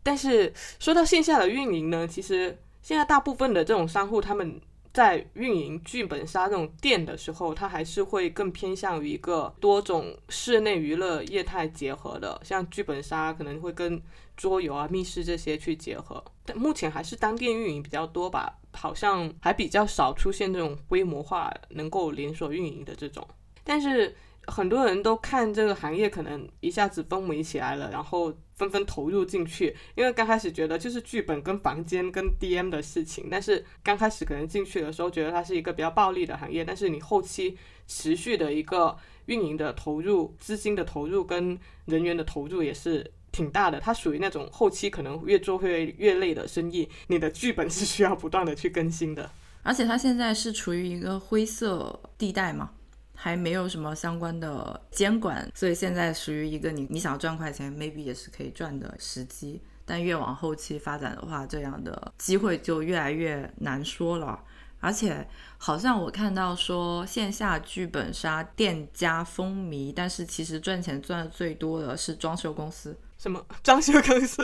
S3: 但是说到线下的运营呢，其实现在大部分的这种商户他们。在运营剧本杀这种店的时候，它还是会更偏向于一个多种室内娱乐业态结合的，像剧本杀可能会跟桌游啊、密室这些去结合。但目前还是单店运营比较多吧，好像还比较少出现这种规模化能够连锁运营的这种。但是很多人都看这个行业可能一下子风靡起来了，然后纷纷投入进去。因为刚开始觉得就是剧本跟房间跟 DM 的事情，但是刚开始可能进去的时候觉得它是一个比较暴利的行业，但是你后期持续的一个运营的投入、资金的投入跟人员的投入也是挺大的。它属于那种后期可能越做会越累的生意，你的剧本是需要不断的去更新的。
S2: 而且它现在是处于一个灰色地带嘛。还没有什么相关的监管，所以现在属于一个你你想赚快钱，maybe 也是可以赚的时机。但越往后期发展的话，这样的机会就越来越难说了。而且好像我看到说，线下剧本杀店家风靡，但是其实赚钱赚的最多的是装修公司。
S3: 什么 装修公司？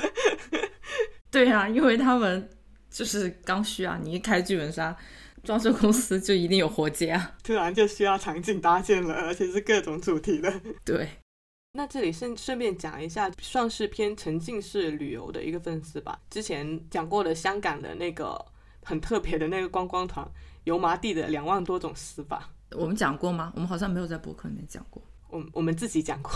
S2: 对啊，因为他们就是刚需啊，你一开剧本杀。装修公司就一定有活接啊！
S3: 突然就需要场景搭建了，而且是各种主题的。
S2: 对，
S3: 那这里顺顺便讲一下，算是偏沉浸式旅游的一个分支吧。之前讲过的香港的那个很特别的那个观光团，油麻地的两万多种死法，
S2: 我们讲过吗？我们好像没有在博客里面讲过。
S3: 我我们自己讲过。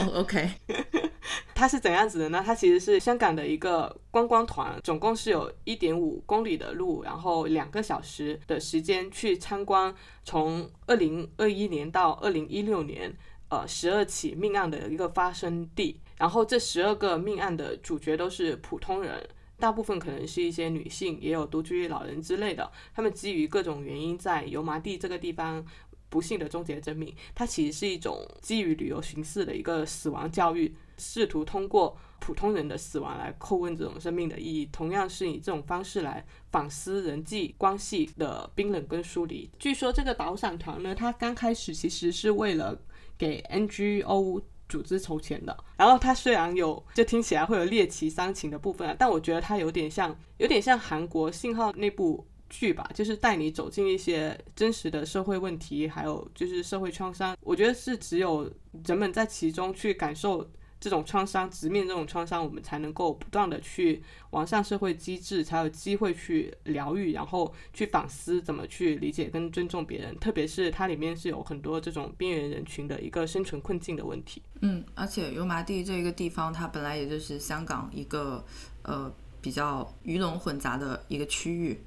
S2: 哦、oh,，OK。
S3: 它是怎样子的呢？它其实是香港的一个观光团，总共是有一点五公里的路，然后两个小时的时间去参观从二零二一年到二零一六年，呃，十二起命案的一个发生地。然后这十二个命案的主角都是普通人，大部分可能是一些女性，也有独居老人之类的。他们基于各种原因，在油麻地这个地方。不幸的终结生命，它其实是一种基于旅游形式的一个死亡教育，试图通过普通人的死亡来叩问这种生命的意义，同样是以这种方式来反思人际关系的冰冷跟疏离。据说这个导赏团呢，它刚开始其实是为了给 NGO 组织筹钱的，然后它虽然有就听起来会有猎奇伤情的部分啊，但我觉得它有点像，有点像韩国信号那部。剧吧，就是带你走进一些真实的社会问题，还有就是社会创伤。我觉得是只有人们在其中去感受这种创伤，直面这种创伤，我们才能够不断的去完善社会机制，才有机会去疗愈，然后去反思怎么去理解跟尊重别人。特别是它里面是有很多这种边缘人群的一个生存困境的问题。
S2: 嗯，而且油麻地这个地方，它本来也就是香港一个呃比较鱼龙混杂的一个区域。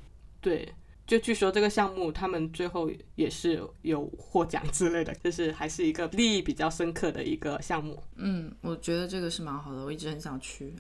S3: 对，就据说这个项目他们最后也是有获奖之类的，就是还是一个利益比较深刻的一个项目。
S2: 嗯，我觉得这个是蛮好的，我一直很想去。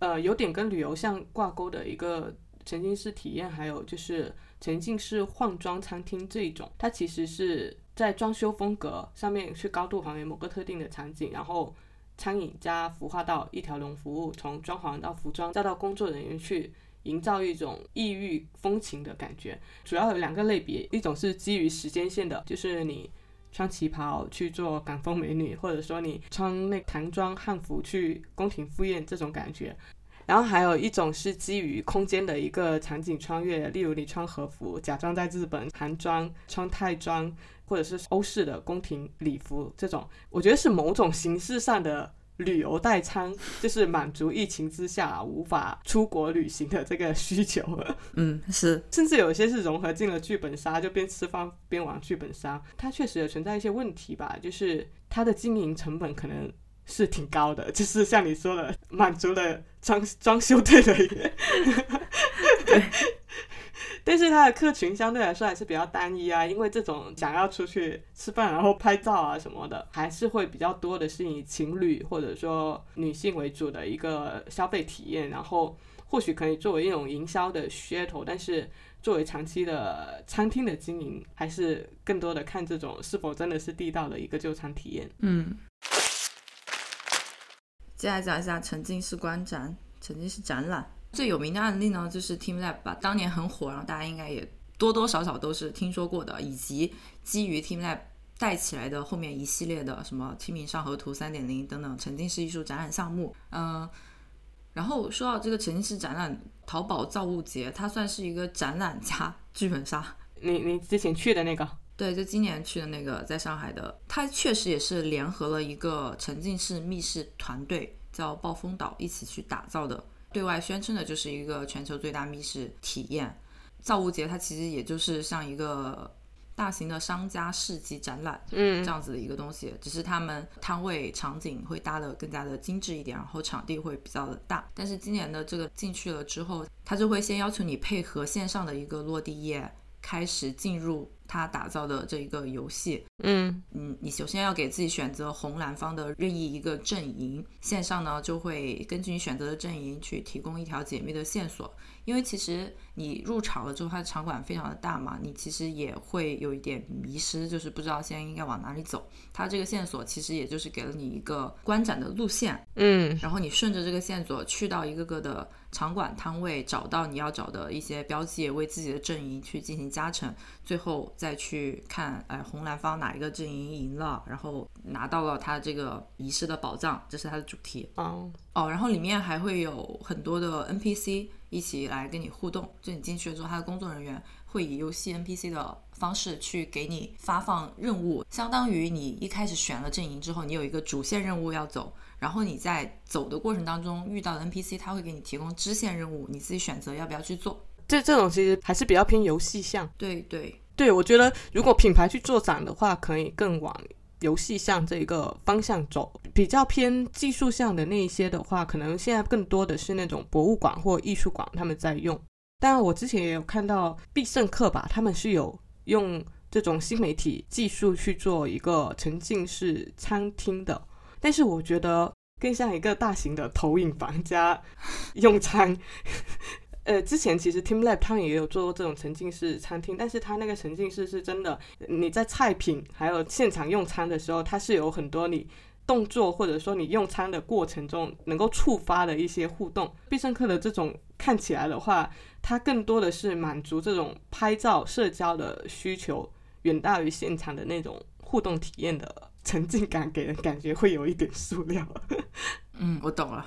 S3: 呃，有点跟旅游相挂钩的一个沉浸式体验，还有就是沉浸式换装餐厅这一种，它其实是在装修风格上面去高度还原某个特定的场景，然后餐饮加服化到一条龙服务，从装潢到服装再到工作人员去。营造一种异域风情的感觉，主要有两个类别，一种是基于时间线的，就是你穿旗袍去做港风美女，或者说你穿那唐装汉服去宫廷赴宴这种感觉。然后还有一种是基于空间的一个场景穿越，例如你穿和服，假装在日本韩装、穿泰装，或者是欧式的宫廷礼服这种，我觉得是某种形式上的旅游代餐，就是满足疫情之下无法出国旅行的这个需求。
S2: 嗯，是，
S3: 甚至有些是融合进了剧本杀，就边吃饭边玩剧本杀，它确实也存在一些问题吧，就是它的经营成本可能。是挺高的，就是像你说的，满足了装装修队的
S2: 对。
S3: 但是它的客群相对来说还是比较单一啊，因为这种想要出去吃饭然后拍照啊什么的，还是会比较多的是以情侣或者说女性为主的一个消费体验，然后或许可以作为一种营销的噱头，但是作为长期的餐厅的经营，还是更多的看这种是否真的是地道的一个就餐体验。
S2: 嗯。接下来讲一下沉浸式观展、沉浸式展览最有名的案例呢，就是 TeamLab 吧，当年很火，然后大家应该也多多少少都是听说过的，以及基于 TeamLab 带起来的后面一系列的什么《清明上河图》三点零等等沉浸式艺术展览项目。嗯，然后说到这个沉浸式展览，淘宝造物节它算是一个展览加剧本杀。
S3: 你你之前去的那个？
S2: 对，就今年去的那个，在上海的，它确实也是联合了一个沉浸式密室团队，叫暴风岛，一起去打造的。对外宣称的就是一个全球最大密室体验。造物节它其实也就是像一个大型的商家市集展览，
S3: 嗯，
S2: 这样子的一个东西，只是他们摊位场景会搭的更加的精致一点，然后场地会比较的大。但是今年的这个进去了之后，它就会先要求你配合线上的一个落地页，开始进入。他打造的这一个游戏，
S3: 嗯
S2: 嗯，你首先要给自己选择红蓝方的任意一个阵营，线上呢就会根据你选择的阵营去提供一条解密的线索。因为其实你入场了之后，它的场馆非常的大嘛，你其实也会有一点迷失，就是不知道现在应该往哪里走。它这个线索其实也就是给了你一个观展的路线，
S3: 嗯，
S2: 然后你顺着这个线索去到一个个的场馆摊位，找到你要找的一些标记，为自己的阵营去进行加成，最后再去看，哎，红蓝方哪一个阵营赢了，然后拿到了他这个遗失的宝藏，这是它的主题。
S3: 哦
S2: 哦，然后里面还会有很多的 NPC。一起来跟你互动，就你进去了之后，他的工作人员会以游戏 NPC 的方式去给你发放任务，相当于你一开始选了阵营之后，你有一个主线任务要走，然后你在走的过程当中遇到的 NPC，他会给你提供支线任务，你自己选择要不要去做。
S3: 这这种其实还是比较偏游戏向。
S2: 对对
S3: 对，我觉得如果品牌去做展的话，可以更往。游戏向这个方向走，比较偏技术向的那一些的话，可能现在更多的是那种博物馆或艺术馆他们在用。当然，我之前也有看到必胜客吧，他们是有用这种新媒体技术去做一个沉浸式餐厅的，但是我觉得更像一个大型的投影房加 用餐。呃，之前其实 TeamLab 他们也有做过这种沉浸式餐厅，但是它那个沉浸式是真的，你在菜品还有现场用餐的时候，它是有很多你动作或者说你用餐的过程中能够触发的一些互动。必胜客的这种看起来的话，它更多的是满足这种拍照社交的需求，远大于现场的那种互动体验的沉浸感，给人感觉会有一点塑料。
S2: 嗯，我懂了。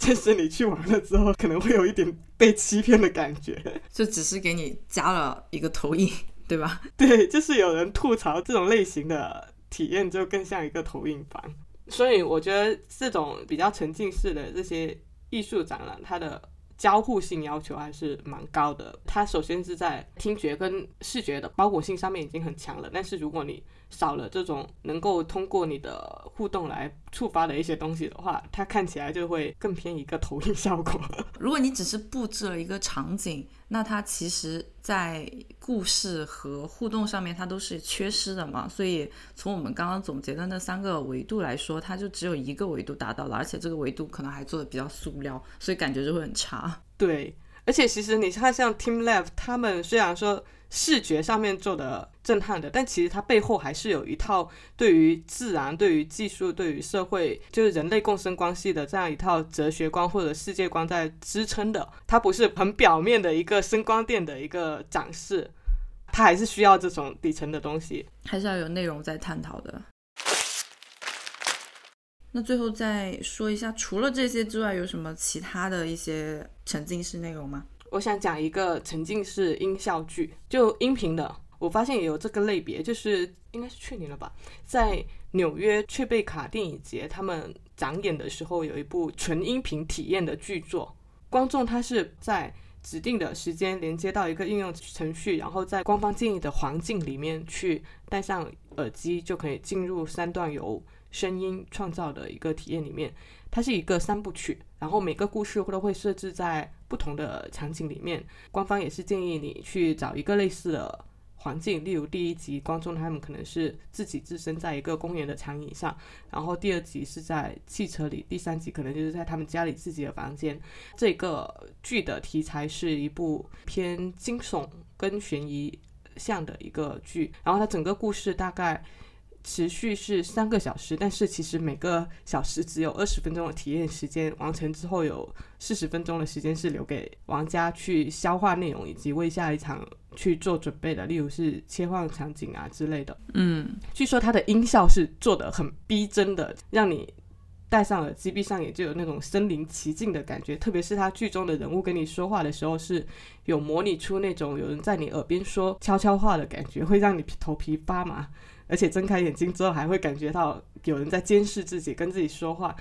S3: 就是你去玩了之后，可能会有一点被欺骗的感觉，
S2: 就只是给你加了一个投影，对吧？
S3: 对，就是有人吐槽这种类型的体验就更像一个投影房，所以我觉得这种比较沉浸式的这些艺术展览，它的交互性要求还是蛮高的。它首先是在听觉跟视觉的包裹性上面已经很强了，但是如果你少了这种能够通过你的互动来触发的一些东西的话，它看起来就会更偏一个投影效果。
S2: 如果你只是布置了一个场景，那它其实在故事和互动上面它都是缺失的嘛。所以从我们刚刚总结的那三个维度来说，它就只有一个维度达到了，而且这个维度可能还做的比较塑料，所以感觉就会很差。
S3: 对，而且其实你看像 TeamLab，他们虽然说。视觉上面做的震撼的，但其实它背后还是有一套对于自然、对于技术、对于社会，就是人类共生关系的这样一套哲学观或者世界观在支撑的。它不是很表面的一个声光电的一个展示。它还是需要这种底层的东西。
S2: 还是要有内容在探讨的。那最后再说一下，除了这些之外，有什么其他的一些沉浸式内容吗？
S3: 我想讲一个沉浸式音效剧，就音频的。我发现也有这个类别，就是应该是去年了吧，在纽约雀贝卡电影节他们展演的时候，有一部纯音频体验的剧作。观众他是在指定的时间连接到一个应用程序，然后在官方建议的环境里面去戴上耳机，就可以进入三段由声音创造的一个体验里面。它是一个三部曲，然后每个故事都会设置在不同的场景里面。官方也是建议你去找一个类似的。环境，例如第一集，观众他们可能是自己置身在一个公园的长椅上，然后第二集是在汽车里，第三集可能就是在他们家里自己的房间。这个剧的题材是一部偏惊悚跟悬疑向的一个剧，然后它整个故事大概。持续是三个小时，但是其实每个小时只有二十分钟的体验时间，完成之后有四十分钟的时间是留给玩家去消化内容以及为下一场去做准备的，例如是切换场景啊之类的。
S2: 嗯，
S3: 据说它的音效是做的很逼真的，让你戴上耳机闭上眼就有那种身临其境的感觉。特别是他剧中的人物跟你说话的时候，是有模拟出那种有人在你耳边说悄悄话的感觉，会让你头皮发麻。而且睁开眼睛之后，还会感觉到有人在监视自己，跟自己说话。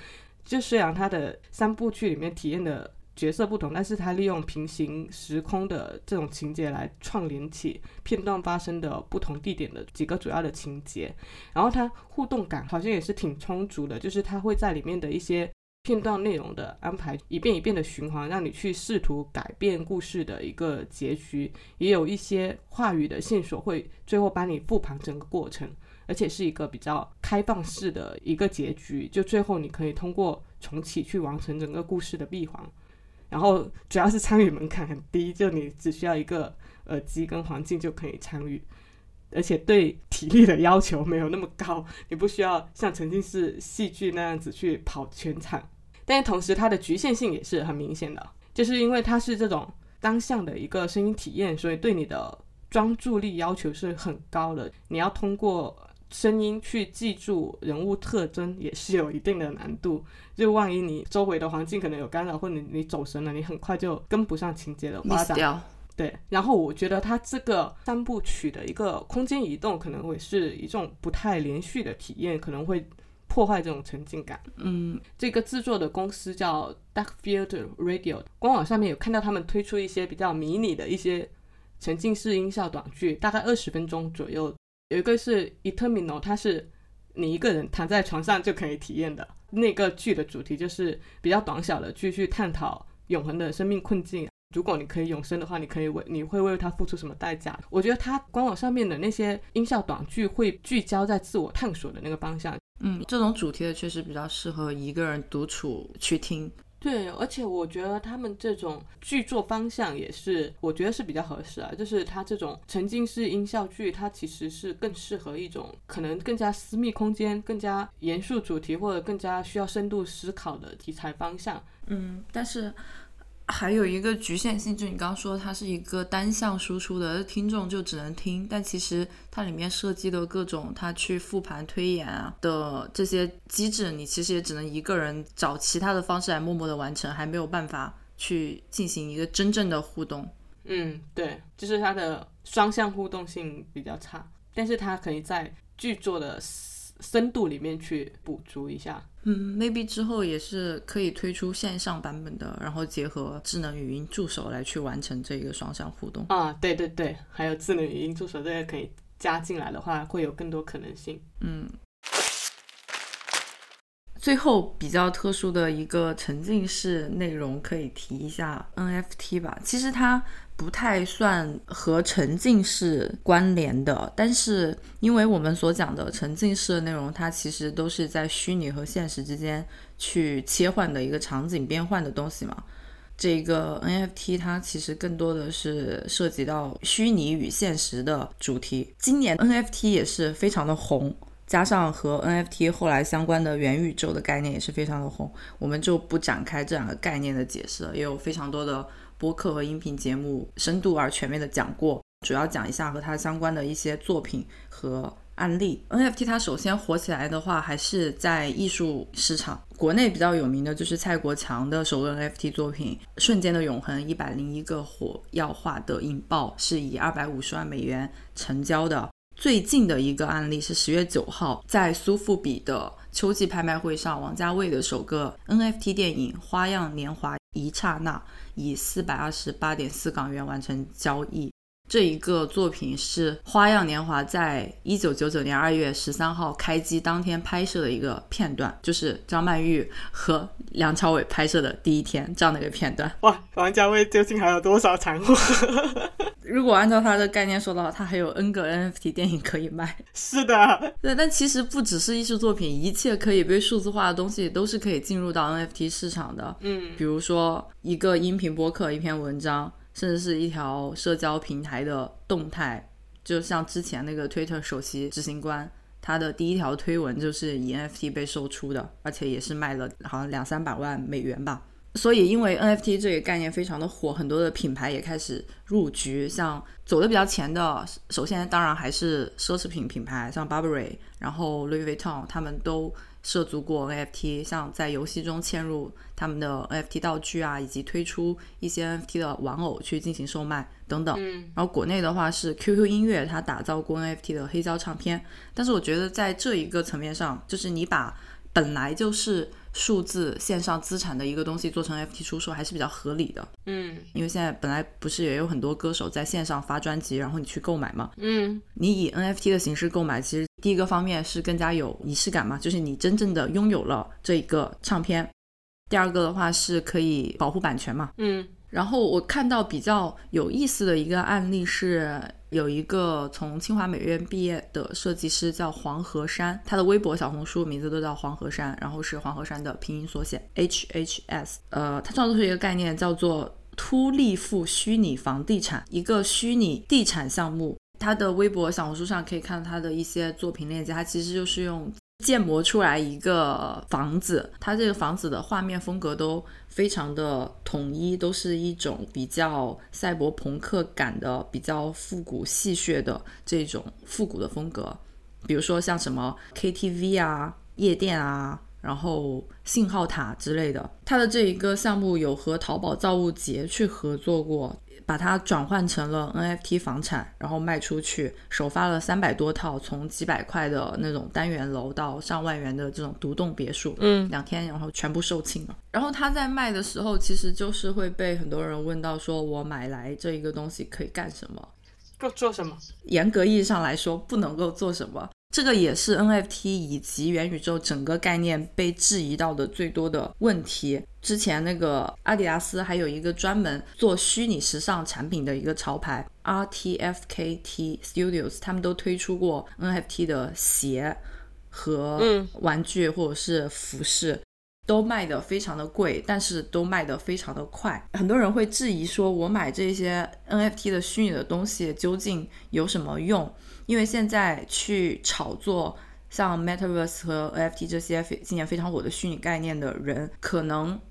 S3: 就虽然他的三部剧里面体验的角色不同，但是他利用平行时空的这种情节来串联起片段发生的不同地点的几个主要的情节。然后他互动感好像也是挺充足的，就是他会在里面的一些片段内容的安排，一遍一遍的循环，让你去试图改变故事的一个结局。也有一些话语的线索会最后帮你复盘整个过程。而且是一个比较开放式的一个结局，就最后你可以通过重启去完成整个故事的闭环。然后主要是参与门槛很低，就你只需要一个耳机跟环境就可以参与，而且对体力的要求没有那么高，你不需要像沉浸式戏剧那样子去跑全场。但是同时它的局限性也是很明显的，就是因为它是这种单向的一个声音体验，所以对你的专注力要求是很高的，你要通过。声音去记住人物特征也是有一定的难度，就万一你周围的环境可能有干扰，或者你走神了，你很快就跟不上情节的发展。对，然后我觉得它这个三部曲的一个空间移动可能会是一种不太连续的体验，可能会破坏这种沉浸感。
S2: 嗯，
S3: 这个制作的公司叫 Dark Field Radio，官网上面有看到他们推出一些比较迷你的一些沉浸式音效短剧，大概二十分钟左右。有一个是 Eternal，它是你一个人躺在床上就可以体验的。那个剧的主题就是比较短小的，剧，去探讨永恒的生命困境。如果你可以永生的话，你可以为你会为它付出什么代价？我觉得它官网上面的那些音效短剧会聚焦在自我探索的那个方向。
S2: 嗯，这种主题的确实比较适合一个人独处去听。
S3: 对，而且我觉得他们这种剧作方向也是，我觉得是比较合适啊。就是它这种沉浸式音效剧，它其实是更适合一种可能更加私密空间、更加严肃主题或者更加需要深度思考的题材方向。
S2: 嗯，但是。还有一个局限性，就你刚刚说它是一个单向输出的，听众就只能听。但其实它里面设计的各种，它去复盘推演啊的这些机制，你其实也只能一个人找其他的方式来默默的完成，还没有办法去进行一个真正的互动。
S3: 嗯，对，就是它的双向互动性比较差，但是它可以在剧作的。深度里面去补足一下，
S2: 嗯，maybe 之后也是可以推出线上版本的，然后结合智能语音助手来去完成这个双向互动
S3: 啊，对对对，还有智能语音助手这个可以加进来的话，会有更多可能性。
S2: 嗯，最后比较特殊的一个沉浸式内容可以提一下 NFT 吧，其实它。不太算和沉浸式关联的，但是因为我们所讲的沉浸式的内容，它其实都是在虚拟和现实之间去切换的一个场景变换的东西嘛。这个 NFT 它其实更多的是涉及到虚拟与现实的主题。今年 NFT 也是非常的红，加上和 NFT 后来相关的元宇宙的概念也是非常的红，我们就不展开这两个概念的解释了，也有非常多的。播客和音频节目深度而全面的讲过主要讲一下和它相关的一些作品和案例。NFT 它首先火起来的话，还是在艺术市场。国内比较有名的就是蔡国强的首个 NFT 作品《瞬间的永恒》，一百零一个火药化的引爆，是以二百五十万美元成交的。最近的一个案例是十月九号，在苏富比的秋季拍卖会上，王家卫的首个 NFT 电影《花样年华》一刹那以四百二十八点四港元完成交易。这一个作品是《花样年华》在一九九九年二月十三号开机当天拍摄的一个片段，就是张曼玉和梁朝伟拍摄的第一天这样的一个片段。
S3: 哇，王家卫究竟还有多少产货？
S2: 如果按照他的概念说的话，他还有 N 个 NFT 电影可以卖。
S3: 是的，
S2: 对，但其实不只是艺术作品，一切可以被数字化的东西都是可以进入到 NFT 市场的。
S3: 嗯，
S2: 比如说一个音频播客、一篇文章，甚至是一条社交平台的动态，就像之前那个 Twitter 首席执行官，他的第一条推文就是以 NFT 被售出的，而且也是卖了好像两三百万美元吧。所以，因为 NFT 这个概念非常的火，很多的品牌也开始入局。像走的比较前的，首先当然还是奢侈品品牌，像 Burberry，然后 Louis Vuitton，他们都涉足过 NFT。像在游戏中嵌入他们的 NFT 道具啊，以及推出一些 NFT 的玩偶去进行售卖等等。
S3: 嗯，
S2: 然后国内的话是 QQ 音乐，它打造过 NFT 的黑胶唱片。但是我觉得在这一个层面上，就是你把本来就是数字线上资产的一个东西做成 NFT 出售还是比较合理的，
S3: 嗯
S2: 因为现在本来不是也有很多歌手在线上发专辑，然后你去购买嘛。
S3: 嗯
S2: 你以 NFT 的形式购买，其实第一个方面是更加有仪式感嘛，就是你真正的拥有了这一个唱片。第二个的话是可以保护版权嘛。
S3: 嗯
S2: 然后我看到比较有意思的一个案例是，有一个从清华美院毕业的设计师叫黄河山，他的微博、小红书名字都叫黄河山，然后是黄河山的拼音缩写 H H S。呃，他创作出一个概念叫做突利富虚拟房地产，一个虚拟地产项目。他的微博、小红书上可以看到他的一些作品链接，他其实就是用建模出来一个房子，它这个房子的画面风格都非常的统一，都是一种比较赛博朋克感的、比较复古戏谑的这种复古的风格。比如说像什么 KTV 啊、夜店啊，然后信号塔之类的。它的这一个项目有和淘宝造物节去合作过，把它转换成了 NFT 房产，然后卖出去，首发了三百多套，从几百块的那种单元楼到上万元的这种独栋别墅，
S3: 嗯
S2: 两天然后全部售罄了。然后他在卖的时候，其实就是会被很多人问到，说我买来这一个东西可以干什么？
S3: 做做什么？
S2: 严格意义上来说，不能够做什么。这个也是 NFT 以及元宇宙整个概念被质疑到的最多的问题。之前那个阿迪达斯还有一个专门做虚拟时尚产品的一个潮牌 RTFKT Studios，他们都推出过 NFT 的鞋和
S3: 嗯
S2: 玩具或者是服饰。都卖的非常的贵，但是都卖的非常的快。很多人会质疑说，我买这些 NFT 的虚拟的东西究竟有什么用？因为现在去炒作像 Metaverse 和 NFT 这些今年非常火的虚拟概念的人，可能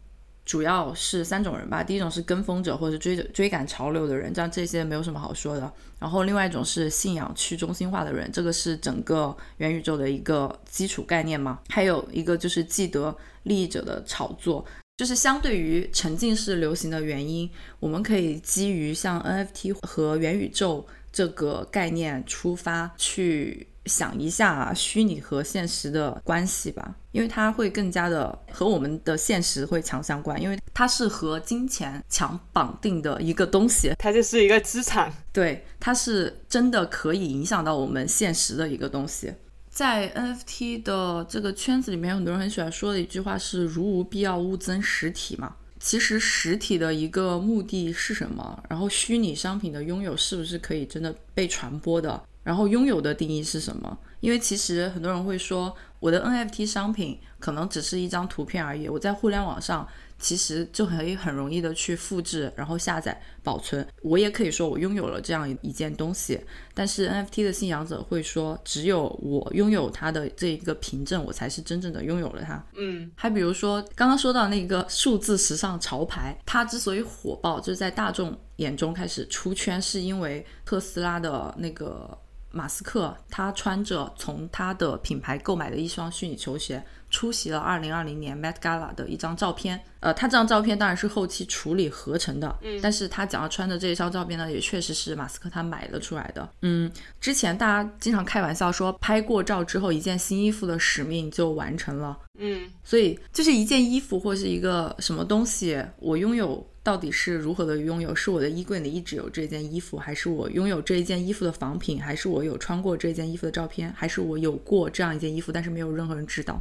S2: 主要是三种人吧。第一种是跟风者或者是追着追赶潮流的人，这样这些没有什么好说的。然后另外一种是信仰去中心化的人，这个是整个元宇宙的一个基础概念嘛。还有一个就是既得利益者的炒作。就是相对于沉浸式流行的原因，我们可以基于像 NFT 和元宇宙这个概念出发，去想一下虚拟和现实的关系吧，因为它会更加的和我们的现实会强相关，因为它是和金钱强绑定的一个东西，
S3: 它就是一个资产。
S2: 对，它是真的可以影响到我们现实的一个东西。在 NFT 的这个圈子里面，很多人很喜欢说的一句话是“如无必要，勿增实体”嘛。其实实体的一个目的是什么？然后虚拟商品的拥有是不是可以真的被传播的？然后拥有的定义是什么？因为其实很多人会说，我的 NFT 商品可能只是一张图片而已，我在互联网上其实就可以很容易的去复制，然后下载保存。我也可以说我拥有了这样一件东西，但是 NFT 的信仰者会说，只有我拥有它的这一个凭证，我才是真正的拥有了它。
S3: 嗯
S2: 还比如说刚刚说到那个数字时尚潮牌，它之所以火爆，就是在大众眼中开始出圈，是因为特斯拉的那个马斯克，他穿着从他的品牌购买的一双虚拟球鞋，出席了2020年 Met Gala 的一张照片。呃，他这张照片当然是后期处理合成的，嗯，但是他讲要穿的这一张照片呢，也确实是马斯克他买了出来的。嗯，之前大家经常开玩笑说，拍过照之后，一件新衣服的使命就完成了。
S3: 嗯
S2: 所以就是一件衣服或是一个什么东西，我拥有到底是如何的拥有？是我的衣柜里一直有这件衣服，还是我拥有这一件衣服的仿品，还是我有穿过这件衣服的照片，还是我有过这样一件衣服，但是没有任何人知道？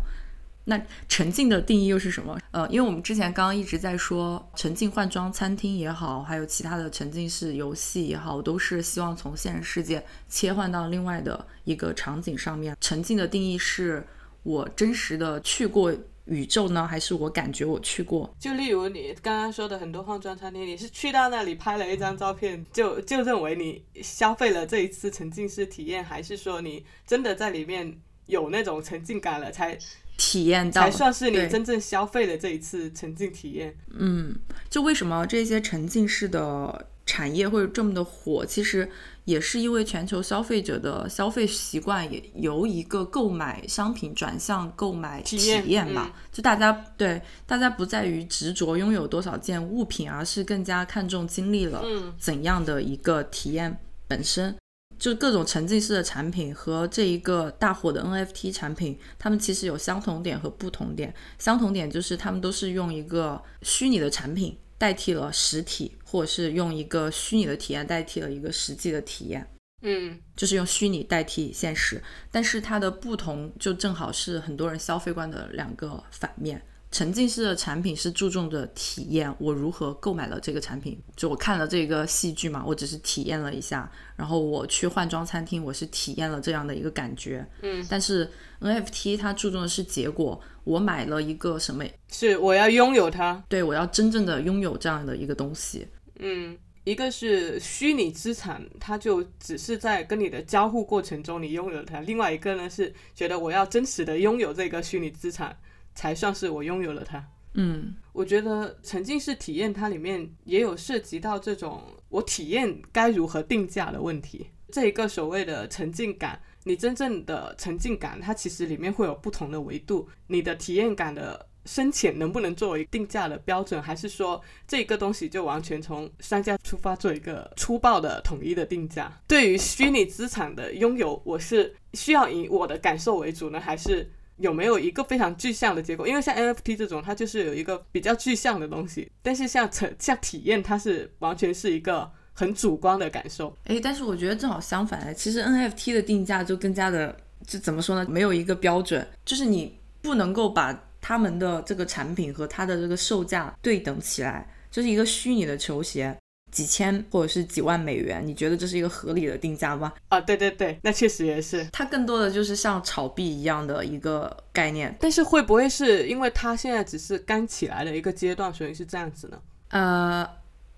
S2: 那沉浸的定义又是什么？呃，因为我们之前刚刚一直在说沉浸换装餐厅也好，还有其他的沉浸式游戏也好，都是希望从现实世界切换到另外的一个场景上面。沉浸的定义是我真实的去过宇宙呢，还是我感觉我去过？
S3: 就例如你刚刚说的很多换装餐厅，你是去到那里拍了一张照片，就就认为你消费了这一次沉浸式体验，还是说你真的在里面有那种沉浸感了，才
S2: 体验到
S3: 才算是你真正消费的这一次沉浸体验？
S2: 嗯，就为什么这些沉浸式的产业会这么的火？其实也是因为全球消费者的消费习惯也由一个购买商品转向购买
S3: 体
S2: 体
S3: 验
S2: 验吧。
S3: 嗯
S2: 就大家对大家不在于执着拥有多少件物品，而是更加看重经历了
S3: 嗯
S2: 怎样的一个体验本身。就各种沉浸式的产品和这一个大火的 NFT 产品，它们其实有相同点和不同点。相同点就是它们都是用一个虚拟的产品代替了实体，或者是用一个虚拟的体验代替了一个实际的体验。
S3: 嗯
S2: 就是用虚拟代替现实，但是它的不同就正好是很多人消费观的两个反面。沉浸式的产品是注重的体验，我如何购买了这个产品，就我看了这个戏剧嘛，我只是体验了一下，然后我去换装餐厅，我是体验了这样的一个感觉。
S3: 嗯，
S2: 但是 NFT 它注重的是结果，我买了一个什么，
S3: 是我要拥有它。
S2: 对我要真正的拥有这样的一个东西。
S3: 嗯，一个是虚拟资产，它就只是在跟你的交互过程中你拥有它；另外一个呢是觉得我要真实的拥有这个虚拟资产，才算是我拥有了它。
S2: 嗯
S3: 我觉得沉浸式体验它里面也有涉及到这种我体验该如何定价的问题。这一个所谓的沉浸感，你真正的沉浸感，它其实里面会有不同的维度。你的体验感的深浅能不能作为定价的标准，还是说这个东西就完全从商家出发做一个粗暴的统一的定价？对于虚拟资产的拥有，我是需要以我的感受为主呢，还是？有没有一个非常具象的结果？因为像 NFT 这种，它就是有一个比较具象的东西，但是像成像体验，它是完全是一个很主观的感受。
S2: 诶，但是我觉得正好相反哎，其实 NFT 的定价就更加的，就怎么说呢？没有一个标准，就是你不能够把他们的这个产品和它的这个售价对等起来，就是一个虚拟的球鞋。几千或者是几万美元，你觉得这是一个合理的定价吗？
S3: 啊，对对对，那确实也是。
S2: 它更多的就是像炒币一样的一个概念。
S3: 但是会不会是因为它现在只是刚起来的一个阶段，所以是这样子呢？
S2: 呃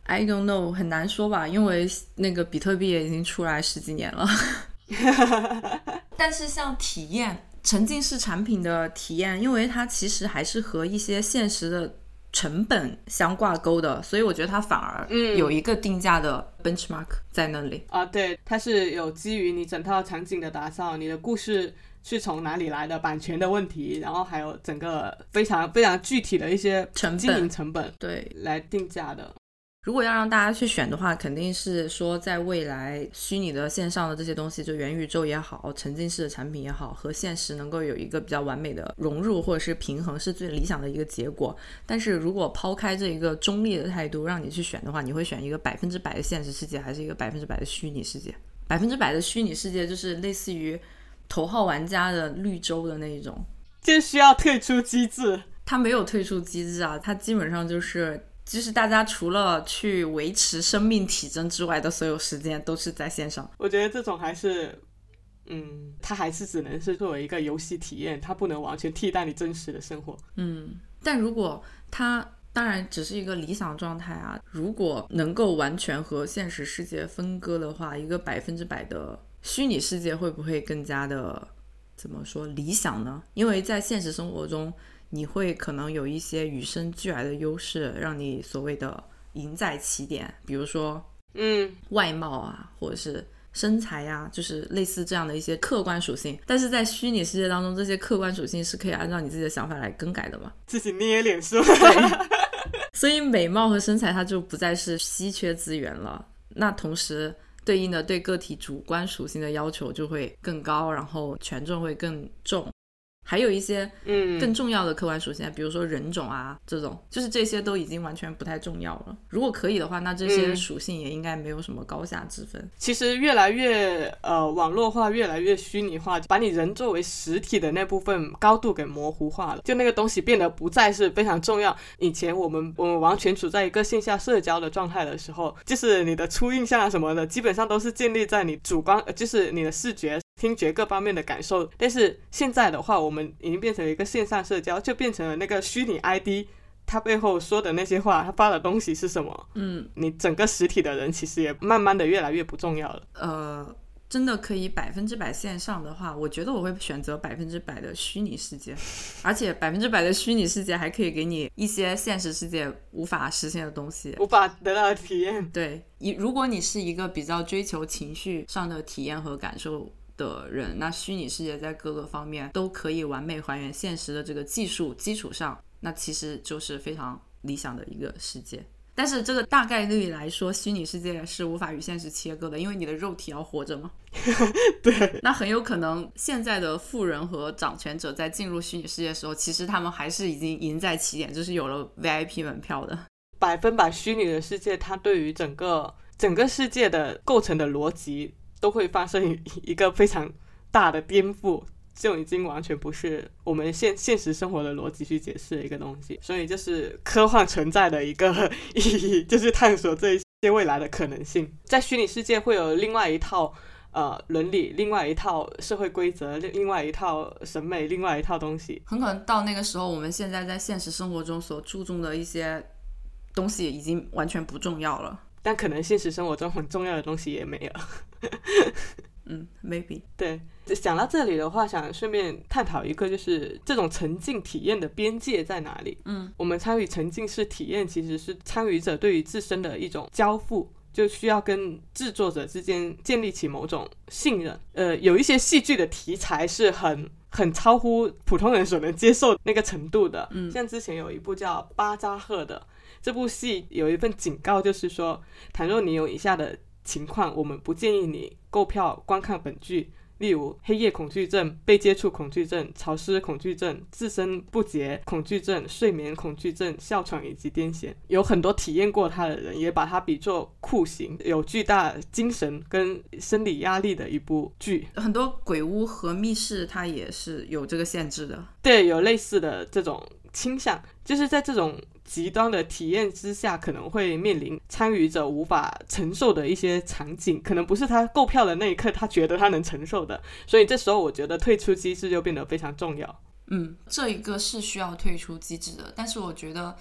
S2: ，I don't know，很难说吧，因为那个比特币也已经出来十几年了。但是像体验沉浸式产品的体验，因为它其实还是和一些现实的成本相挂钩的，所以我觉得它反而
S3: 嗯
S2: 有一个定价的 benchmark 在那里。
S3: 啊，对，它是有基于你整套场景的打造，你的故事是从哪里来的，版权的问题，然后还有整个非常非常具体的一些
S2: 成
S3: 经营
S2: 本
S3: 成本
S2: 对，
S3: 来定价的。
S2: 如果要让大家去选的话，肯定是说在未来虚拟的线上的这些东西，就元宇宙也好，沉浸式的产品也好，和现实能够有一个比较完美的融入或者是平衡，是最理想的一个结果。但是如果抛开这一个中立的态度，让你去选的话，你会选一个百分之百的现实世界，还是一个百分之百的虚拟世界？百分之百的虚拟世界就是类似于头号玩家的绿洲的那一种，
S3: 这需要退出机制。
S2: 它没有退出机制啊，它基本上就是。就是大家除了去维持生命体征之外的所有时间都是在线上。
S3: 我觉得这种还是，嗯，它还是只能是作为一个游戏体验，它不能完全替代你真实的生活。
S2: 嗯，但如果它当然只是一个理想状态啊，如果能够完全和现实世界分割的话，一个百分之百的虚拟世界会不会更加的怎么说理想呢？因为在现实生活中，你会可能有一些与生俱来的优势，让你所谓的赢在起点，比如说
S3: 嗯，
S2: 外貌啊，或者是身材呀、就是类似这样的一些客观属性。但是在虚拟世界当中，这些客观属性是可以按照你自己的想法来更改的嘛？
S3: 自己捏脸是吧？
S2: 所以美貌和身材它就不再是稀缺资源了。那同时对应的对个体主观属性的要求就会更高，然后权重会更重。还有一些
S3: 嗯，
S2: 更重要的客观属性，比如说人种啊这种，就是这些都已经完全不太重要了。如果可以的话，那这些
S3: 嗯
S2: 属性也应该没有什么高下之分。
S3: 其实越来越呃网络化，越来越虚拟化，把你人作为实体的那部分高度给模糊化了，就那个东西变得不再是非常重要。以前我们我们完全处在一个线下社交的状态的时候，就是你的初印象啊什么的，基本上都是建立在你主观，呃就是你的视觉。听觉各方面的感受，但是现在的话，我们已经变成了一个线上社交，就变成了那个虚拟 ID，它背后说的那些话，他发的东西是什么？
S2: 嗯，
S3: 你整个实体的人其实也慢慢的越来越不重要了。
S2: 呃，真的可以百分之百线上的话，我觉得我会选择百分之百的虚拟世界，而且百分之百的虚拟世界还可以给你一些现实世界无法实现的东西。
S3: 无法得到的体验。
S2: 对，你如果你是一个比较追求情绪上的体验和感受的人，那虚拟世界在各个方面都可以完美还原现实的这个技术基础上，那其实就是非常理想的一个世界。但是这个大概率来说，虚拟世界是无法与现实切割的，因为你的肉体要活着嘛。
S3: 对，
S2: 那很有可能现在的富人和掌权者在进入虚拟世界的时候，其实他们还是已经赢在起点，就是有了 VIP 门票的。
S3: 百分百虚拟的世界，它对于整个整个世界的构成的逻辑都会发生一 一个非常大的颠覆。就已经完全不是我们现现实生活的逻辑去解释的一个东西，所以就是科幻存在的一个 意义，就是探索这一些未来的可能性。在虚拟世界会有另外一套呃伦理，另外一套社会规则，另另外一套审美，另外一套东西。
S2: 很可能到那个时候，我们现在在现实生活中所注重的一些东西已经完全不重要了。
S3: 但可能现实生活中很重要的东西也没有。
S2: 嗯，maybe。
S3: 对，想到这里的话，想顺便探讨一个，就是这种沉浸体验的边界在哪里？
S2: 嗯，
S3: 我们参与沉浸式体验，其实是参与者对于自身的一种交付。就需要跟制作者之间建立起某种信任。呃，有一些戏剧的题材是很很超乎普通人所能接受那个程度的。
S2: 嗯
S3: 像之前有一部叫《巴扎赫》的这部戏，有一份警告，就是说，倘若你有以下的情况，我们不建议你购票观看本剧。例如黑夜恐惧症、被接触恐惧症、潮湿恐惧症、自身不洁恐惧症、睡眠恐惧症、哮喘以及癫痫，有很多体验过它的人也把它比作酷刑，有巨大精神跟生理压力的一部剧。
S2: 很多鬼屋和密室它也是有这个限制的。
S3: 对，有类似的这种倾向，就是在这种极端的体验之下，可能会面临参与者无法承受的一些场景，可能不是他购票的那一刻他觉得他能承受的，所以这时候我觉得退出机制就变得非常重要。
S2: 嗯，这一个是需要退出机制的，但是我觉得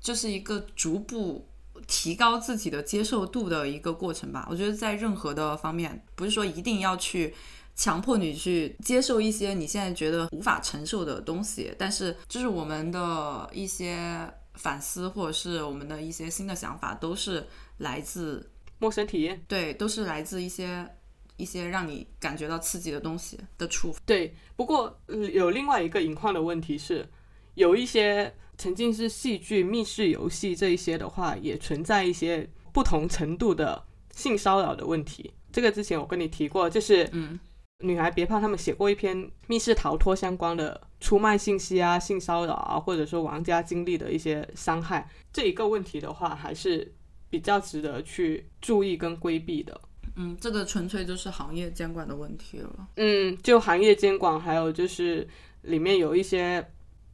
S2: 这是一个逐步提高自己的接受度的一个过程吧。我觉得在任何的方面，不是说一定要去强迫你去接受一些你现在觉得无法承受的东西，但是就是我们的一些反思或者是我们的一些新的想法，都是来自
S3: 陌生体验，
S2: 对，都是来自一些一些让你感觉到刺激的东西的触发。
S3: 对。不过、呃有另外一个隐患的问题是，有一些沉浸式戏剧、密室游戏这一些的话，也存在一些不同程度的性骚扰的问题。这个之前我跟你提过，就是
S2: 嗯
S3: 女孩别怕，他们写过一篇密室逃脱相关的出卖信息啊、性骚扰啊，或者说玩家经历的一些伤害，这一个问题的话，还是比较值得去注意跟规避的。
S2: 嗯，这个纯粹就是行业监管的问题了。
S3: 嗯，就行业监管，还有就是里面有一些，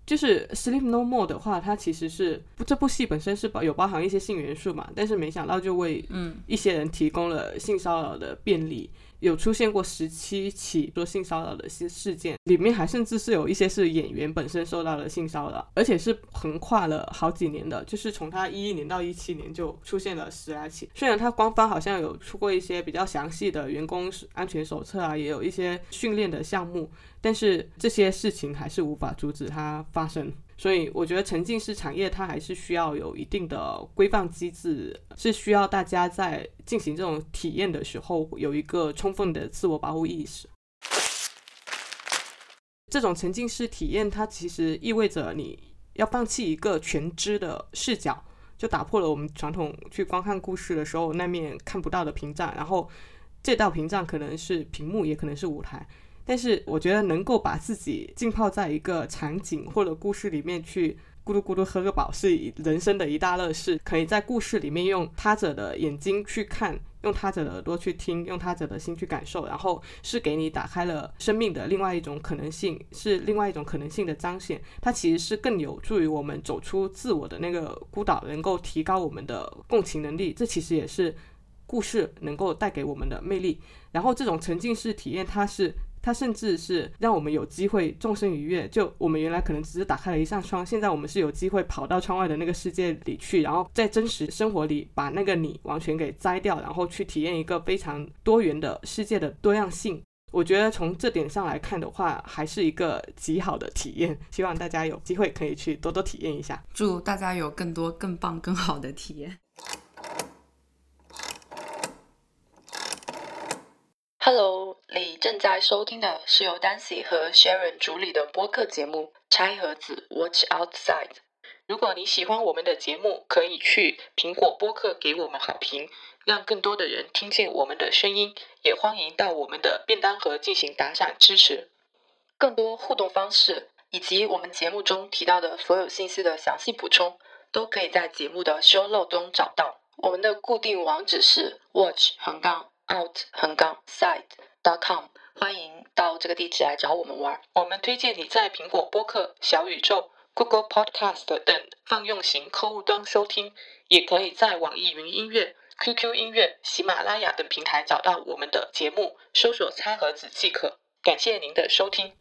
S3: 就是《Sleep No More》的话，它其实是不这部戏本身是包有包含一些性元素嘛，但是没想到就为
S2: 嗯
S3: 一些人提供了性骚扰的便利。有出现过十七起说性骚扰的事事件，里面还甚至是有一些是演员本身受到了性骚扰，而且是横跨了好几年的，就是从他一一年到一七年就出现了十来起。虽然他官方好像有出过一些比较详细的员工安全手册啊，也有一些训练的项目，但是这些事情还是无法阻止它发生。所以我觉得沉浸式产业它还是需要有一定的规范机制，是需要大家在进行这种体验的时候有一个充分的自我保护意识。这种沉浸式体验它其实意味着你要放弃一个全知的视角，就打破了我们传统去观看故事的时候那面看不到的屏障，然后这道屏障可能是屏幕，也可能是舞台。但是我觉得能够把自己浸泡在一个场景或者故事里面去咕噜咕噜喝个饱，是人生的一大乐事。可以在故事里面用他者的眼睛去看，用他者的耳朵去听，用他者的心去感受，然后是给你打开了生命的另外一种可能性，是另外一种可能性的彰显。它其实是更有助于我们走出自我的那个孤岛，能够提高我们的共情能力。这其实也是故事能够带给我们的魅力。然后这种沉浸式体验，它是。它甚至是让我们有机会纵身一跃，就我们原来可能只是打开了一扇窗，现在我们是有机会跑到窗外的那个世界里去，然后在真实生活里把那个你完全给摘掉，然后去体验一个非常多元的世界的多样性。我觉得从这点上来看的话，还是一个极好的体验。希望大家有机会可以去多多体验一下。
S2: 祝大家有更多更棒更好的体验。Hello，你正在收听的是由 Dancy 和 Sharon 主理的播客节目《拆盒子 Watch Outside》。如果你喜欢我们的节目，可以去苹果播客给我们好评，让更多的人听见我们的声音。也欢迎到我们的便当盒进行打赏支持。更多互动方式以及我们节目中提到的所有信息的详细补充，都可以在节目的 show note 中找到。我们的固定网址是 watch 横杠。Out 横杠 side dot com，欢迎到这个地址来找我们玩。我们推荐你在苹果播客、小宇宙、Google Podcast 等泛用型客户端收听，也可以在网易云音乐、QQ 音乐、喜马拉雅等平台找到我们的节目，搜索“拆盒子”即可。感谢您的收听。